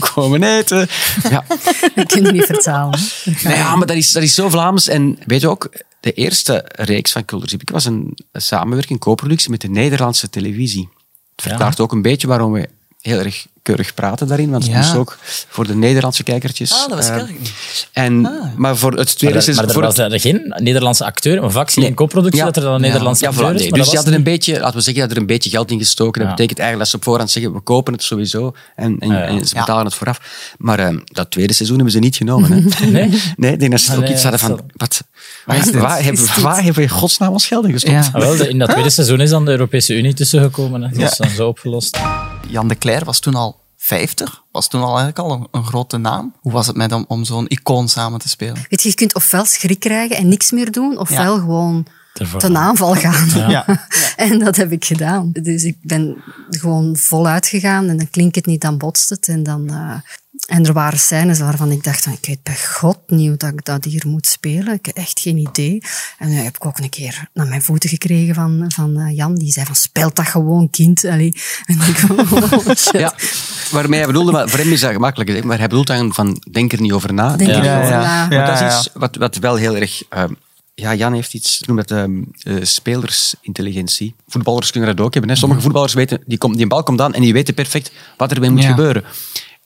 [LAUGHS] Komen eten. Ja. [LAUGHS] Dat kun je niet vertalen. Nou ja, maar dat is, dat is zo Vlaams. En weet je ook, de eerste reeks van Kulturzipke was een, samenwerking, co-productie met de Nederlandse televisie. Het verklaart ook een beetje waarom we heel erg keurig praten daarin, want het Ja. moest ook voor de Nederlandse kijkertjes. Ah, dat eigenlijk niet. En, Maar voor het tweede Maar, seizoen... maar er was het- er geen Nederlandse acteur, een vaak zie je in co-productie dat er dan een Nederlandse ja, acteur is. nee. maar Dus die was hadden een beetje, laten we zeggen, dat er een beetje geld in gestoken. Dat betekent eigenlijk dat ze op voorhand zeggen, we kopen het sowieso en, en, en ze betalen het vooraf. Maar ehm, dat tweede seizoen hebben ze niet genomen. Hè. [LAUGHS] Nee? nee, ik denk dat ze Ah, ook nee, iets hadden van, wat, waar, hebben, waar we in godsnaam ons geld in gestopt? Ah, wel, in dat tweede [LAUGHS] seizoen is dan de Europese Unie tussengekomen. Dat is dan zo opgelost. Jan de Cler was toen al 50, was toen al eigenlijk al een, een grote naam. Hoe was het met hem om zo'n icoon samen te spelen? Weet je, je kunt ofwel schrik krijgen en niks meer doen, ofwel gewoon. Ten aanval gaan. Ja. [LAUGHS] En dat heb ik gedaan. Dus ik ben gewoon voluit gegaan en dan klinkt het niet, dan botst het. En, dan, eh, en er waren scènes waarvan ik dacht, van, ik weet bij god niet hoe dat ik dat hier moet spelen. Ik heb echt geen idee. En dan heb ik ook een keer naar mijn voeten gekregen van, van eh, Jan. Die zei van, speel dat gewoon, kind. Allee. En ik [LAUGHS] oh, shit. Ja, waarmee hij bedoelde, maar voor hem is dat gemakkelijk maar hij bedoelt dan van denk er niet over na. Denk Ja. er Ja, over ja. na. Dat is iets wat, wat wel heel erg... ehm, ja, Jan heeft iets, dat ehm, eh, spelersintelligentie. Voetballers kunnen dat ook hebben. Hè. Sommige voetballers weten, die, komt, die bal komt aan en die weten perfect wat ermee moet Ja. gebeuren.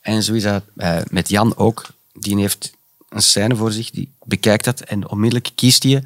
En zo is dat eh, met Jan ook. Die heeft een scène voor zich, die bekijkt dat en onmiddellijk kiest hij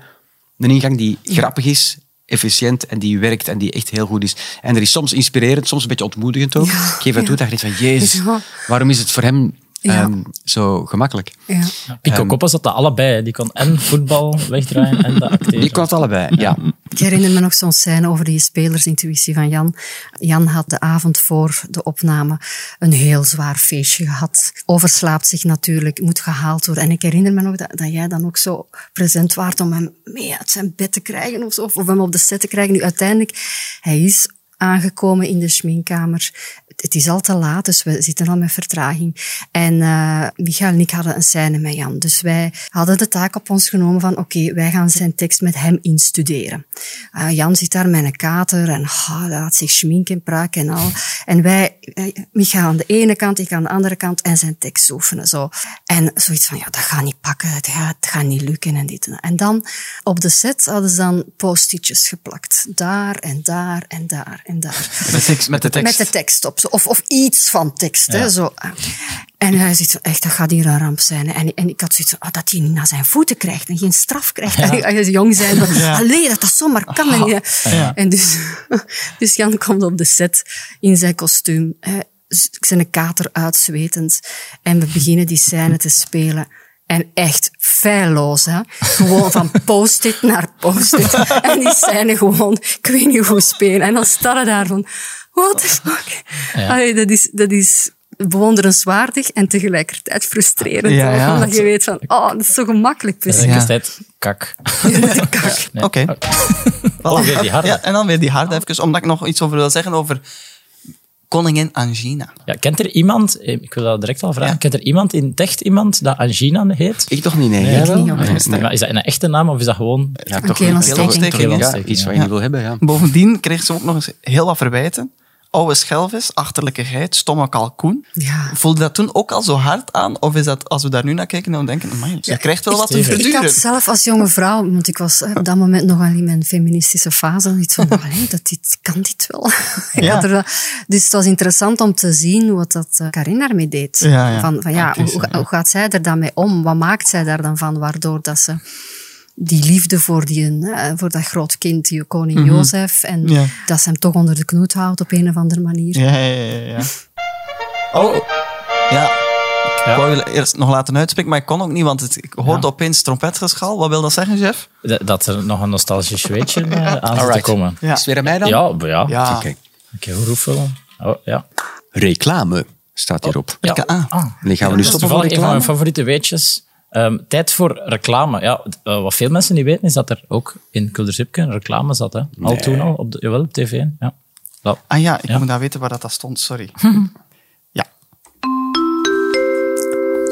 een ingang die grappig is, efficiënt en die werkt en die echt heel goed is. En er is soms inspirerend, soms een beetje ontmoedigend ook. Ja, ik geef ja. toe dat je denkt van, jezus, waarom is het voor hem Ja. ehm, zo gemakkelijk? Ja. Pico Koppes had dat allebei. Die kon en voetbal wegdraaien en de acteren. Die kon het allebei, ja. Ik herinner me nog zo'n scène over die spelersintuïtie van Jan. Jan had de avond voor de opname een heel zwaar feestje gehad. Overslaapt zich natuurlijk, moet gehaald worden. En ik herinner me nog dat, dat jij dan ook zo present waart om hem mee uit zijn bed te krijgen of zo, of hem op de set te krijgen. Nu, uiteindelijk, hij is aangekomen in de schminkkamer. Het is al te laat, dus we zitten al met vertraging. En eh Michael en ik hadden een scène met Jan. Dus wij hadden de taak op ons genomen van oké, wij gaan zijn tekst met hem instuderen. Eh, Jan zit daar met een kater en ah, laat zich schminken en praken en al. En wij, eh, Michael aan de ene kant, ik aan de andere kant en zijn tekst oefenen. Zo. En zoiets van, ja, dat gaat niet pakken, het gaat niet lukken en dit en dat. En dan op de set hadden ze dan post-itjes geplakt. Daar en daar en daar en daar. Met, tekst, met de tekst. Met de tekst op. zo. Of, of iets van tekst. Hè, Ja. zo. En hij zegt, echt, dat gaat hier een ramp zijn. En, en ik had zoiets van, oh, dat hij niet naar zijn voeten krijgt en geen straf krijgt. Als je jong bent, [LAUGHS] van, allee, dat dat zomaar kan. En, ja. Ja. en dus, [LAUGHS] dus Jan komt op de set in zijn kostuum. hè, zijn kater uitzwetend. En we beginnen die scène te spelen. En echt feilloos, hè. Gewoon van [LAUGHS] post-it naar post-it. En die scène gewoon, ik weet niet hoe spelen. En dan we daar van, what the fuck? Ja. Allee, dat is, dat is bewonderenswaardig en tegelijkertijd frustrerend. Ja, ja. omdat je weet van, oh, dat is zo gemakkelijk precies. Tegelijkertijd kak. [LAUGHS] Kak. Nee. Oké. [LAUGHS] Weer die harde. Ja, en dan weer die harde even, omdat ik nog iets over wil zeggen over koningin Angina. Ja, kent er iemand, eh, ik wil dat direct al vragen, Ja. kent er iemand in echt iemand dat Angina heet? Ik toch niet, nee. Ik niet. Nee, nee. Maar is dat een echte naam of is dat gewoon... Ja, Een toch. Keelontsteking, Ja, ja. iets wat je Ja. niet wil hebben, ja. Bovendien kreeg ze ook nog eens heel wat verwijten. Oude schelvis, achterlijke geit, stomme kalkoen. Ja. Voelde dat toen ook al zo hard aan? Of is dat, als we daar nu naar kijken, dan denken we, ze krijgt wel wat te stevig. Ik verduren. had zelf als jonge vrouw, want ik was op dat moment nog al in mijn feministische fase, iets van, allee, [LAUGHS] dat dit, kan dit wel? Ik Ja. [LAUGHS] had er dus het was interessant om te zien wat dat eh, Karin daarmee deed. Ja, ja. Van, van, ja, hoe, hoe- hoe gaat zij er dan mee om? Wat maakt zij daar dan van, waardoor dat ze die liefde voor, die, eh, voor dat groot kind, die koning Jozef, en Mhm. Ja. dat ze hem toch onder de knoet houdt op een of andere manier. Ja, ja, ja. ja. Oh, ja. Ik wou je eerst nog laten uitspreken, maar ik kon ook niet, want het, ik hoorde opeens trompetgeschal. Wat wil dat zeggen, Jeff? Dat- Dat er nog een nostalgisch weetje eh, [LAUGHS] aan zit te komen. Ja. Is het weer aan mij dan? Ja, ja. Ja. Oké. Oké, hoe roepen Oh, ja. Reclame staat hierop. ja. Ah. Ah. Nee, gaan we nu stoppen voor toevallig een van reclame? mijn favoriete weetjes. Ehm, tijd voor reclame. Ja, eh, wat veel mensen niet weten, is dat er ook in Kulderzipke een reclame zat. Hè. Al toen al, op de, jawel, op tv. Ja. Dat- Ah ja, ik Ja. moet daar weten waar dat, dat stond, sorry. [LAUGHS] ja.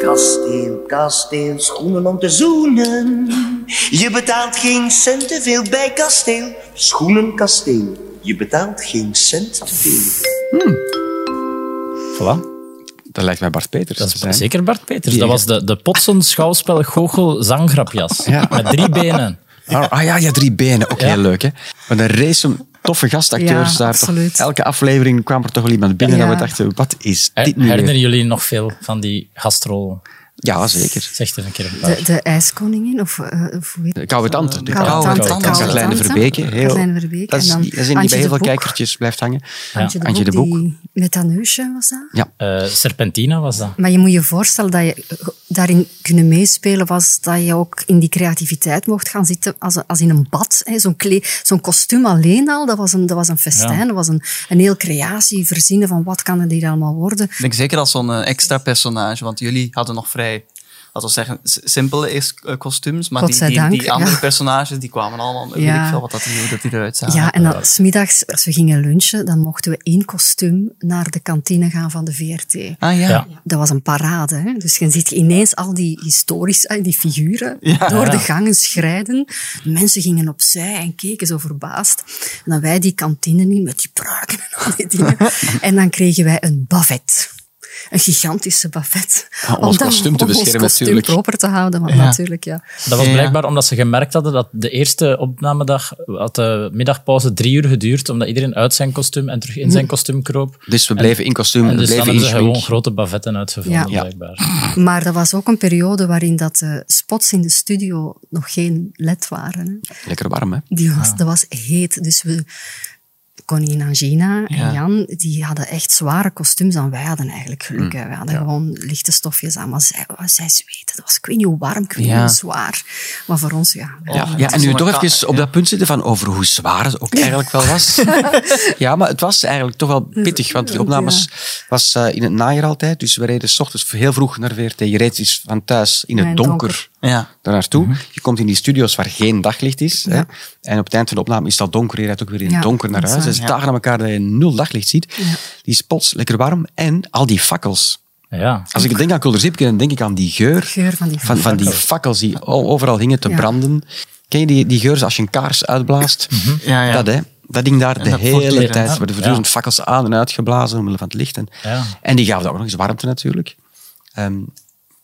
Kasteel, kasteel, schoenen om te zoenen. Je betaalt geen cent te veel bij kasteel. Schoenen, kasteel. Je betaalt geen cent te veel. Voilà. Dat lijkt mij Bart Peters Dat is zijn. zeker Bart Peters. Die- Dat was de, de Potsen schouwspel Goochel zanggrapjas. Ja. Met drie benen. Ah, ah ja, ja, drie benen. Ook Ja. heel leuk, hè. Maar een race om... toffe gastacteurs Ja, daar. absoluut. Toch, elke aflevering kwam er toch wel iemand binnen Ja. dat we dachten, wat is dit nu? weer? Herinneren jullie nog veel van die gastrollen? Ja, zeker. Zeg er een keer een paar. De, de ijskoningin, of, eh, of hoe heet De koude tante. De Koude koude tante, tante. koude tante. Verbeke. Heel, Katlijne Verbeke. Dat is, En dan dat is die bij heel veel kijkertjes blijft hangen. Antje de Antje de Boek, Boek. die met dat neusje was dat. Ja. Eh, Serpentina was dat. Maar je moet je voorstellen dat je eh, daarin kunnen meespelen was dat je ook in die creativiteit mocht gaan zitten als, als in een bad. hè. Zo'n zo'n kostuum alleen al, dat was een, dat was een festijn. Ja. Dat was een, een heel creatie, verzinnen van wat kan het hier allemaal worden. Ik denk zeker als zo'n extra personage, want jullie hadden nog vrij, laten we zeggen, simpele is- eh, kostuums, maar die, die, die andere ja. personages die kwamen allemaal, weet ik veel wat dat, hoe dat die eruit zagen. Ja, en dan, smiddags, als we gingen lunchen, dan mochten we één kostuum naar de kantine gaan van de VRT. Ah ja. Ja. Dat was een parade. Hè? Dus je ziet ineens al die historische, eh, die figuren Ja. door de gangen schrijden. De mensen gingen opzij en keken zo verbaasd. En dan wij die kantine in met die pruiken en al die dingen. [LAUGHS] en dan kregen wij een bavet. Een gigantische bavet. om ons kostuum te om ons beschermen kostuum natuurlijk. proper te houden, want Ja. natuurlijk, ja. Dat was Ja. blijkbaar omdat ze gemerkt hadden dat de eerste opnamedag had de middagpauze drie uur geduurd, omdat iedereen uit zijn kostuum en terug in zijn kostuum kroop. Dus we bleven in kostuum, En we dus dan bleven hebben in ze gewoon grote bavetten uitgevonden, Ja. blijkbaar. Maar dat was ook een periode waarin dat de spots in de studio nog geen led waren. Hè. Lekker warm, hè? Die was, Dat was heet. Dus we, koningin Angina en Ja. Jan, die hadden echt zware kostuums en wij hadden eigenlijk geluk. hè. We hadden gewoon lichte stofjes aan, maar zij, zij zweten. Dat was, ik weet niet hoe warm, ik weet Ja. hoe zwaar. Maar voor ons, ja. Ja, en nu toch even op dat punt zitten van over hoe zwaar het ook eigenlijk wel was. [LAUGHS] ja, maar het was eigenlijk toch wel pittig, want die opnames was eh, in het najaar altijd. Dus we reden s ochtends heel vroeg naar VRT. Je reed dus van thuis in het in het donker, donker. Ja. daar naartoe. Je komt in die studio's waar geen daglicht is. Hè? En op het eind van de opname is het al donker. Je rijdt ook weer in Ja, het donker naar dat is huis. waar. Dus dagen aan elkaar dat je nul daglicht ziet. Die spots, lekker warm. En al die fakkels. Ja. Als ik denk aan Kulderzipke, dan denk ik aan die geur. Geur van die Van, van die fakkels die overal hingen te Ja. branden. Ken je die, die geur als je een kaars uitblaast? Ja, ja. Dat, hè. Dat ding daar de dat hele tijd. Er worden voortdurend fakkels aan en uitgeblazen omwille van het licht. En, Ja. en die gaven ook nog eens warmte natuurlijk. Ehm,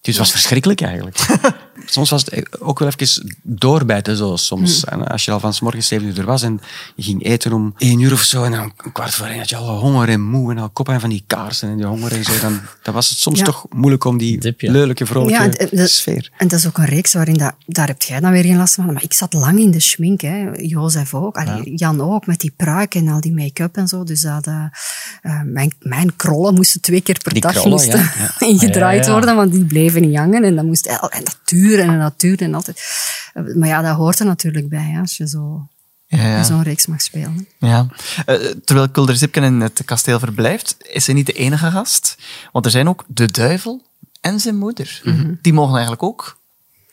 dus het was verschrikkelijk eigenlijk. [LAUGHS] soms was het ook wel even doorbijten zo soms. En als je al van s morgens zeven uur er was en je ging eten om één uur of zo en dan een kwart voor één had je al honger en moe en al koppen van die kaarsen en die honger en zo. Dan, dan was het soms Ja. toch moeilijk om die Dip, ja. lelijke, vrolijke en, en dat- sfeer. en dat is ook een reeks waarin dat, daar heb jij dan weer geen last van. Maar ik zat lang in de schmink, hè. Jozef ook, Allee, Jan ook, met die pruik en al die make-up en zo. Dus dat, eh, eh, mijn, mijn krollen moesten twee keer per Die dag krollen, moesten ja, ingedraaid [LAUGHS] Ja, ja, ja. worden, want die bleven niet hangen. En, dat moest, el- en dat duurde en dat duurde en altijd. Eh, Maar ja, dat hoort er natuurlijk bij, hè, als je zo Ja, ja. in zo'n reeks mag spelen. Ja. Eh, terwijl Kulder Zipken in het kasteel verblijft, is hij niet de enige gast. Want er zijn ook de duivel en zijn moeder. Mhm. Die mogen eigenlijk ook,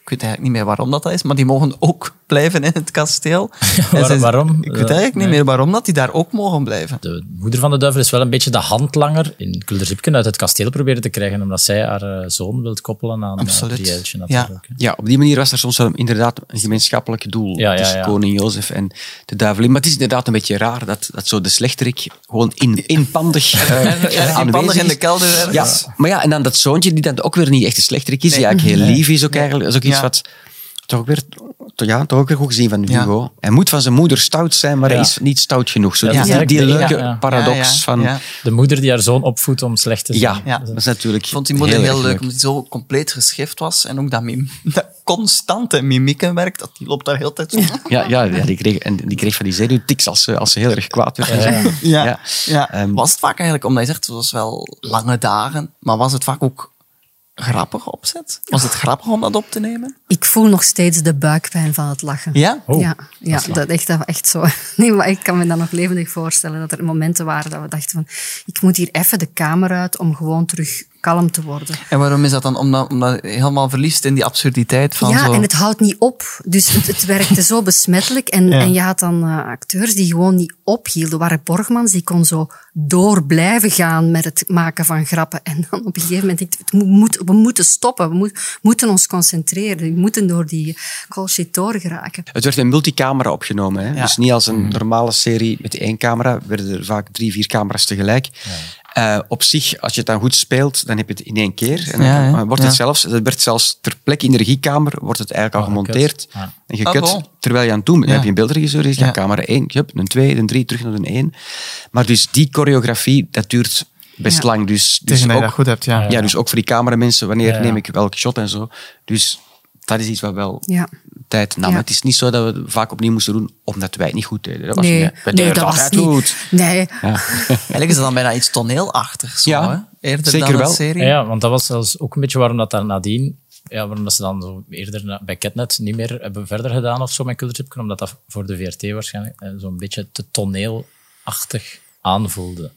ik weet eigenlijk niet meer waarom dat is, maar die mogen ook blijven in het kasteel. [LAUGHS] Waar- waarom? Ik weet eigenlijk niet Nee. meer waarom dat die daar ook mogen blijven. De moeder van de duivel is wel een beetje de handlanger in Kulderzipken uit het kasteel proberen te krijgen, omdat zij haar eh, zoon wil koppelen aan Absoluut. Absoluut. Prieltje Ja. natuurlijk. Ja, op die manier was er soms wel inderdaad een gemeenschappelijk doel Ja, ja, tussen ja. koning Jozef en de duivelin. Maar het is inderdaad een beetje raar dat, dat zo de slechterik gewoon in, inpandig uh, [LAUGHS] Ja, inpandig in de kelder ergens. Ja, maar ja, en dan dat zoontje die dan ook weer niet echt een slechterik is, die eigenlijk heel lief is ook eigenlijk. Dat is ook iets Ja. wat toch ook weer, ja, toch ook weer goed gezien van Ja. Hugo. Hij moet van zijn moeder stout zijn, maar hij is niet stout genoeg. Zo, Ja, die, leuke paradox Ja, ja, van... De moeder die haar zoon opvoedt om slecht te zijn. Ja. dat is natuurlijk Ik vond die moeder heel, leuk, omdat hij zo compleet geschift was. En ook dat, mim [LAUGHS] dat constante mimiekenwerk, dat die loopt daar heel tijd zo. [LAUGHS] Ja, ja, ja die, kreeg, en die kreeg van die zenuwtics als ze, als ze heel erg kwaad werd. Ja. Ja. Ja. Ehm, was het vaak eigenlijk, omdat je zegt, het was wel lange dagen, maar was het vaak ook grappig opzet? Was het grappig om dat op te nemen? Ik voel nog steeds de buikpijn van het lachen. Ja? Oh, ja, ja dat, echt, dat echt zo. [LAUGHS] Nee, maar ik kan me dat nog levendig voorstellen dat er momenten waren dat we dachten van, ik moet hier even de kamer uit om gewoon terug kalm te worden. En waarom is dat dan? Omdat, omdat je helemaal verliest in die absurditeit van ja, zo... en het houdt niet op. Dus het, het werkte zo besmettelijk. En, Ja. en je had dan eh, acteurs die gewoon niet ophielden. Waren Borgmans, die kon zo door blijven gaan met het maken van grappen. En dan op een gegeven moment, ik, het moet, we moeten stoppen. We moet- moeten ons concentreren. We moeten door die call sheet doorgeraken. Het werd in multicamera opgenomen. Hè? Ja. Dus niet als een normale serie met één camera. werden er vaak drie, vier camera's tegelijk. Eh, op zich, als je het dan goed speelt, dan heb je het in één keer. En Ja, wordt het, Ja. zelfs, het werd zelfs ter plekke in de regiekamer wordt het eigenlijk al Oh, gemonteerd gekut. Ja. en gekut. Ah, bon. terwijl je aan het doen bent. Dan heb je een beeldregisseur, zegt, ja, camera 1, hup, een 2, een 3, terug naar een 1. Maar dus die choreografie, dat duurt best Ja. lang. Dus, dus Tegen dat je ook, dat goed hebt, ja. ja, dus ook voor die cameramensen, wanneer Ja, ja. neem ik welke shot en zo. Dus dat is iets wat wel Ja. tijd nam. Ja. Het is niet zo dat we het vaak opnieuw moesten doen, omdat wij het niet goed deden. Dat was Nee, niet, nee, dat het was niet. goed. Nee, [LAUGHS] Eigenlijk is het dan bijna iets toneelachtigs. Zo, Ja, hè? Eerder zeker dan wel. serie. Ja, ja, want dat was zelfs ook een beetje waarom dat daar nadien, ja, waarom dat ze dan zo eerder bij Catnet niet meer hebben verder gedaan of zo met Culture omdat dat voor de VRT waarschijnlijk eh, zo'n beetje te toneelachtig aanvoelde.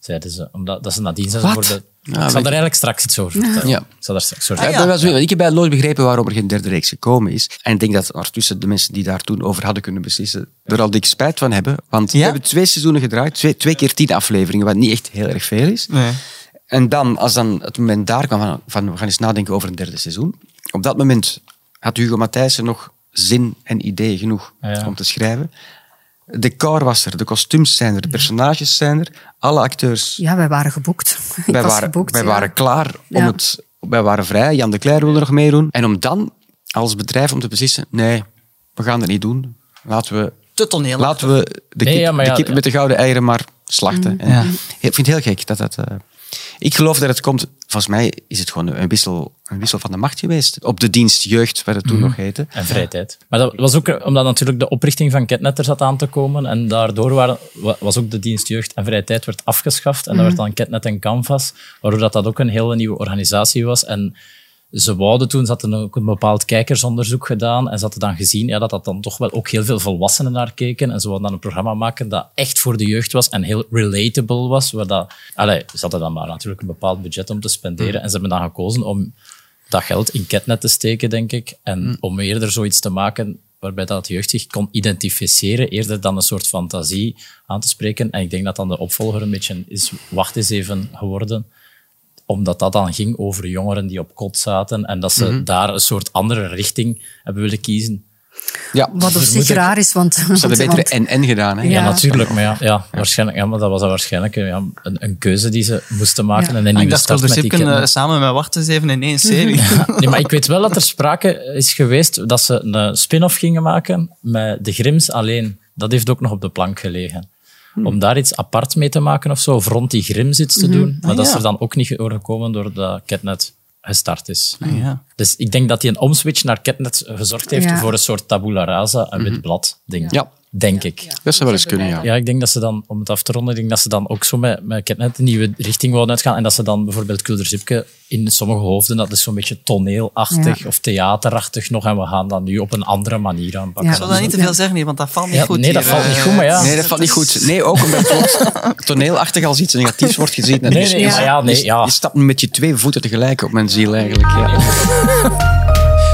Zeiden ze. Omdat dat ze nadien zijn ze Wat? voor de. Ja, ik zal daar eigenlijk straks iets over vertellen. Ja. Ik zal daar straks over Ja, vertellen. dat was, want ik heb nooit begrepen waarom er geen derde reeks gekomen is. En ik denk dat ondertussen de mensen die daar toen over hadden kunnen beslissen, er al dik spijt van hebben. Want we hebben twee seizoenen gedraaid, twee, twee keer tien afleveringen, wat niet echt heel erg veel is. Nee. En dan, als dan het moment daar kwam van, van we gaan eens nadenken over een derde seizoen. Op dat moment had Hugo Matthijssen nog zin en ideeën genoeg Ja. om te schrijven. Het decor was er, de kostuums zijn er, de personages zijn er, alle acteurs ja, wij waren geboekt. [LAUGHS] Ik wij was waren, geboekt, wij ja. waren klaar om Ja. het... Wij waren vrij, Jan de Cler wilde nog meedoen. En om dan, als bedrijf, om te beslissen, nee, we gaan dat niet doen. Laten we, Te toneel. laten we de, Nee, kip, ja, de kippen ja. met de gouden eieren maar slachten. En Ja. Ik vind het heel gek dat dat... eh, ik geloof dat het komt... Volgens mij is het gewoon een wissel, een wissel van de macht geweest. Op de dienst jeugd, wat het toen nog heette. En vrije tijd. Maar dat was ook omdat natuurlijk de oprichting van Catnet er zat aan te komen. En daardoor waren, wa- was ook de dienst Jeugd en Vrije Tijd werd afgeschaft. En dat werd dan Catnet en Canvas. Waardoor dat, dat ook een hele nieuwe organisatie was. En ze wouden toen, ze hadden ook een bepaald kijkersonderzoek gedaan. En ze hadden dan gezien ja, dat dat dan toch wel ook heel veel volwassenen naar keken. En ze wilden dan een programma maken dat echt voor de jeugd was en heel relatable was. Waar dat, allee, ze hadden dan maar natuurlijk een bepaald budget om te spenderen. En ze hebben dan gekozen om dat geld in Catnet te steken, denk ik. En om eerder zoiets te maken waarbij dat de jeugd zich kon identificeren, eerder dan een soort fantasie aan te spreken. En ik denk dat dan de opvolger een beetje is, wacht eens even geworden omdat dat dan ging over jongeren die op kot zaten en dat ze daar een soort andere richting hebben willen kiezen. Ja, Wat op zich raar is, want... ze hadden beter want- en-en gedaan. Hè? Ja. Ja, natuurlijk, maar ja, ja, waarschijnlijk, ja, maar dat was waarschijnlijk ja, een, een keuze die ze moesten maken Ja. en een nieuwe ik dacht met die kinderen. samen met Wacht eens even in één serie. [LAUGHS] Nee, maar ik weet wel dat er sprake is geweest dat ze een spin-off gingen maken met de Grims alleen. Dat heeft ook nog op de plank gelegen. Om daar iets apart mee te maken of zo, of rond die Grims iets te doen. Maar Ah, dat is er dan ook niet doorgekomen doordat Catnet gestart is. Ah, ja. Dus ik denk dat die een omswitch naar Catnet gezorgd heeft Ja. voor een soort tabula rasa, een wit blad ding. Ja. Denk ik. Dat zou wel eens kunnen, ja. Ja, ik denk dat ze dan, om het af te ronden, ik denk dat ze dan ook zo met, met Catnet een nieuwe richting wouden uitgaan. En dat ze dan bijvoorbeeld Kulder Zipke in sommige hoofden, dat is zo'n beetje toneelachtig Ja. of theaterachtig nog. En we gaan dat nu op een andere manier aanpakken. Ja. Ik zal dat niet te veel zeggen, hier, want dat valt niet Ja, goed. nee, dat valt eh. niet goed, maar ja. Nee, dat valt niet goed. Nee, ook omdat [LAUGHS] toneelachtig als iets negatiefs wordt gezien. En Nee, dus- nee, maar ja, nee, je, ja. je stapt met je twee voeten tegelijk op mijn ziel eigenlijk. Ja.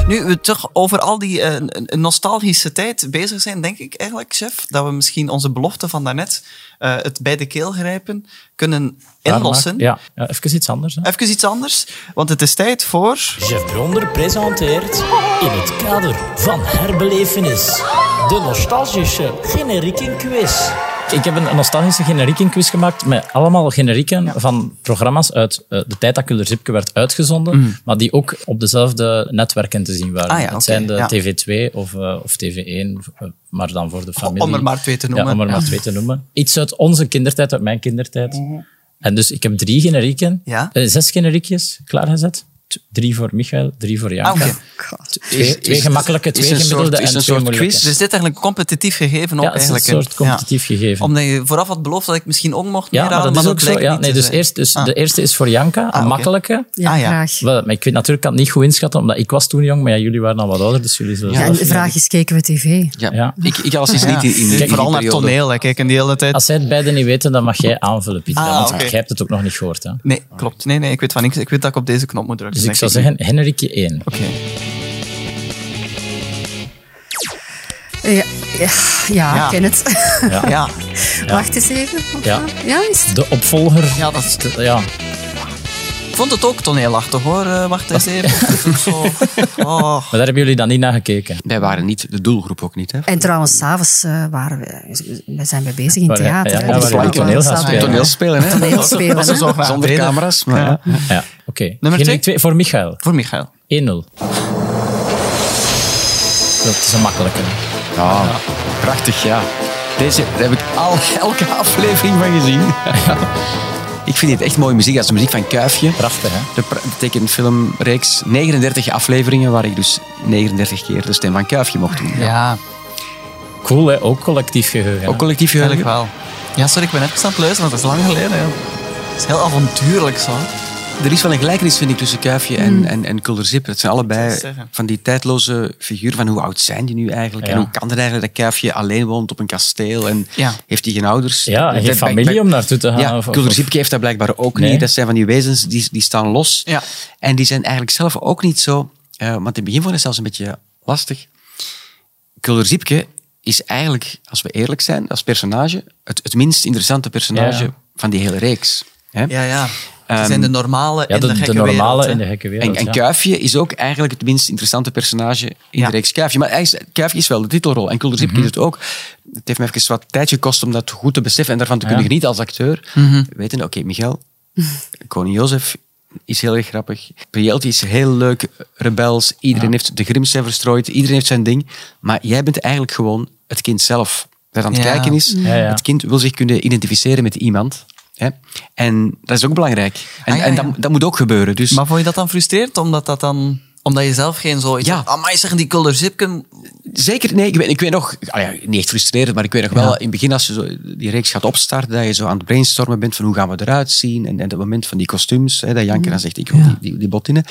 Nu we toch over al die eh, nostalgische tijd bezig zijn, denk ik eigenlijk, chef, dat we misschien onze belofte van daarnet, eh het bij de keel grijpen, kunnen inlossen. Ja, ja, even iets anders. Hè. Even iets anders, want het is tijd voor... Jeff Bronder presenteert in het kader van herbelevenis de nostalgische generieke quiz. Ik heb een nostalgische generiekenquiz gemaakt met allemaal generieken van programma's uit eh, de tijd dat Kulder Zipke werd uitgezonden, maar die ook op dezelfde netwerken te zien waren. Ah ja, het oké, zijn de ja. TV2 of, eh, of TV1, eh, maar dan voor de familie. Om er maar twee te noemen. Ja, om er maar twee te noemen. Iets uit onze kindertijd, uit mijn kindertijd. En dus ik heb drie generieken, zes generiekjes klaargezet. Drie voor Michael, drie voor Janka. Ah, oké. Twee, twee gemakkelijke, twee een soort- gemiddelde is en een twee soort moeilijke. quiz? Dus dit eigenlijk een competitief gegeven ook Ja, het is een soort competitief gegeven. Omdat je vooraf had beloofd dat ik misschien ook mocht Ja, maar dat is maar ook zo. Ja, nee, dus zijn. eerst, dus Ah. de eerste is voor Janka, een oké. makkelijke. Ja, Ah, ja. graag. Wel, maar ik weet natuurlijk, ik kan het niet goed inschatten, omdat ik was toen jong, maar ja, jullie waren al wat ouder, dus jullie zullen Ja, de vraag is, kijken we tv? Ja. Ja. Ik, ik als is Ja. niet in, Vooral naar toneel, hè. kijk, die hele tijd... Als zij het beide niet weten, dan mag jij aanvullen, Pieter. Ah, want jij hebt het ook nog niet gehoord. Hè? Nee, klopt. Nee, nee, ik weet van niks. Ik weet dat ik op deze knop moet drukken. Dus ik zou zeggen, Henrikje 1. Oké. Ja, ja, ja, Ja. ik ken het. Ja. [LAUGHS] Ja. Wacht eens even. Ja. Ja, is het? De opvolger. Ja, dat is... Ja. Ik vond het ook toneelachtig hoor. Eh, wacht eens even. [LAUGHS] Zo... Oh. Maar daar hebben jullie dan niet naar gekeken. Wij waren niet de doelgroep ook niet. Hè. En trouwens, s'avonds eh waren we, we zijn we bezig in theater. ja, ja, Dus toneel gaat zaten- spelen. Toneelspelen, hè? Toneelspelen, hè. zo Zonder camera's. Maar, ja. Ja, oké. Nummer twee? twee voor Michael. 1-0. Voor Michael. Dat is een makkelijke. Ja, prachtig, ja. Deze daar heb ik al elke aflevering van gezien. [LAUGHS] [LAUGHS] ik vind dit echt mooie muziek. Dat is de muziek van Kuifje. Prachtig, hè? De, tekenfilmreeks. 39 afleveringen, waar ik dus 39 keer de stem van Kuifje mocht doen. Ja, Cool, hè? Ook collectief geheugen. Ook collectief geheugen. wel. Ja, sorry, ik ben even aan het luisteren, want dat is lang geleden. Ja. Het is heel avontuurlijk zo. Er is wel een gelijkenis, vind ik, tussen Kuifje en, en, en Kulder Zip. Het zijn allebei van die tijdloze figuren van hoe oud zijn die nu eigenlijk? Ja. En hoe kan het eigenlijk dat Kuifje alleen woont op een kasteel? En Ja. heeft hij geen ouders? Ja, en geen familie bij- om naartoe te gaan. Ja, of- heeft dat blijkbaar ook Nee. niet. Dat zijn van die wezens die, die staan los. Ja. En die zijn eigenlijk zelf ook niet zo... eh, want in het begin vond ik het zelfs een beetje lastig. Kulder Zipke is eigenlijk, als we eerlijk zijn, als personage, het, het minst interessante personage Ja. van die hele reeks. Hè? Ja, ja. Ze Ehm, zijn de normale Ja, de, de, de, normale wereld, de gekke wereld. En, en. Kuifje is ook eigenlijk het minst interessante personage in de reeks Kuifje. Maar Kuifje is wel de titelrol. En Kulder Zipke is het ook. Het heeft me even wat tijd gekost om dat goed te beseffen en daarvan te kunnen genieten als acteur. Weten, oké, Michael, [LAUGHS] koning Jozef is heel erg grappig. Prieltje is heel leuk, rebels. Iedereen heeft de Grimsen verstrooid. Iedereen heeft zijn ding. Maar jij bent eigenlijk gewoon het kind zelf. Dat aan het Ja. kijken is. Ja. Het kind wil zich kunnen identificeren met iemand. Hè? En dat is ook belangrijk. En, Ah, ja, en dat, dat moet ook gebeuren. Dus Maar vond je dat dan frustrerend? Omdat, dat dan, omdat je zelf geen zoiets Ja. Amai, zeggen die Kulder Zipken... Zeker, nee. Ik weet, ik weet nog, ah ja, niet echt frustrerend, maar ik weet nog wel, in het begin als je zo die reeks gaat opstarten, dat je zo aan het brainstormen bent van hoe gaan we eruit zien. En, en dat moment van die kostuums, dat Janke dan zegt, ik wil die, die, die botinnen.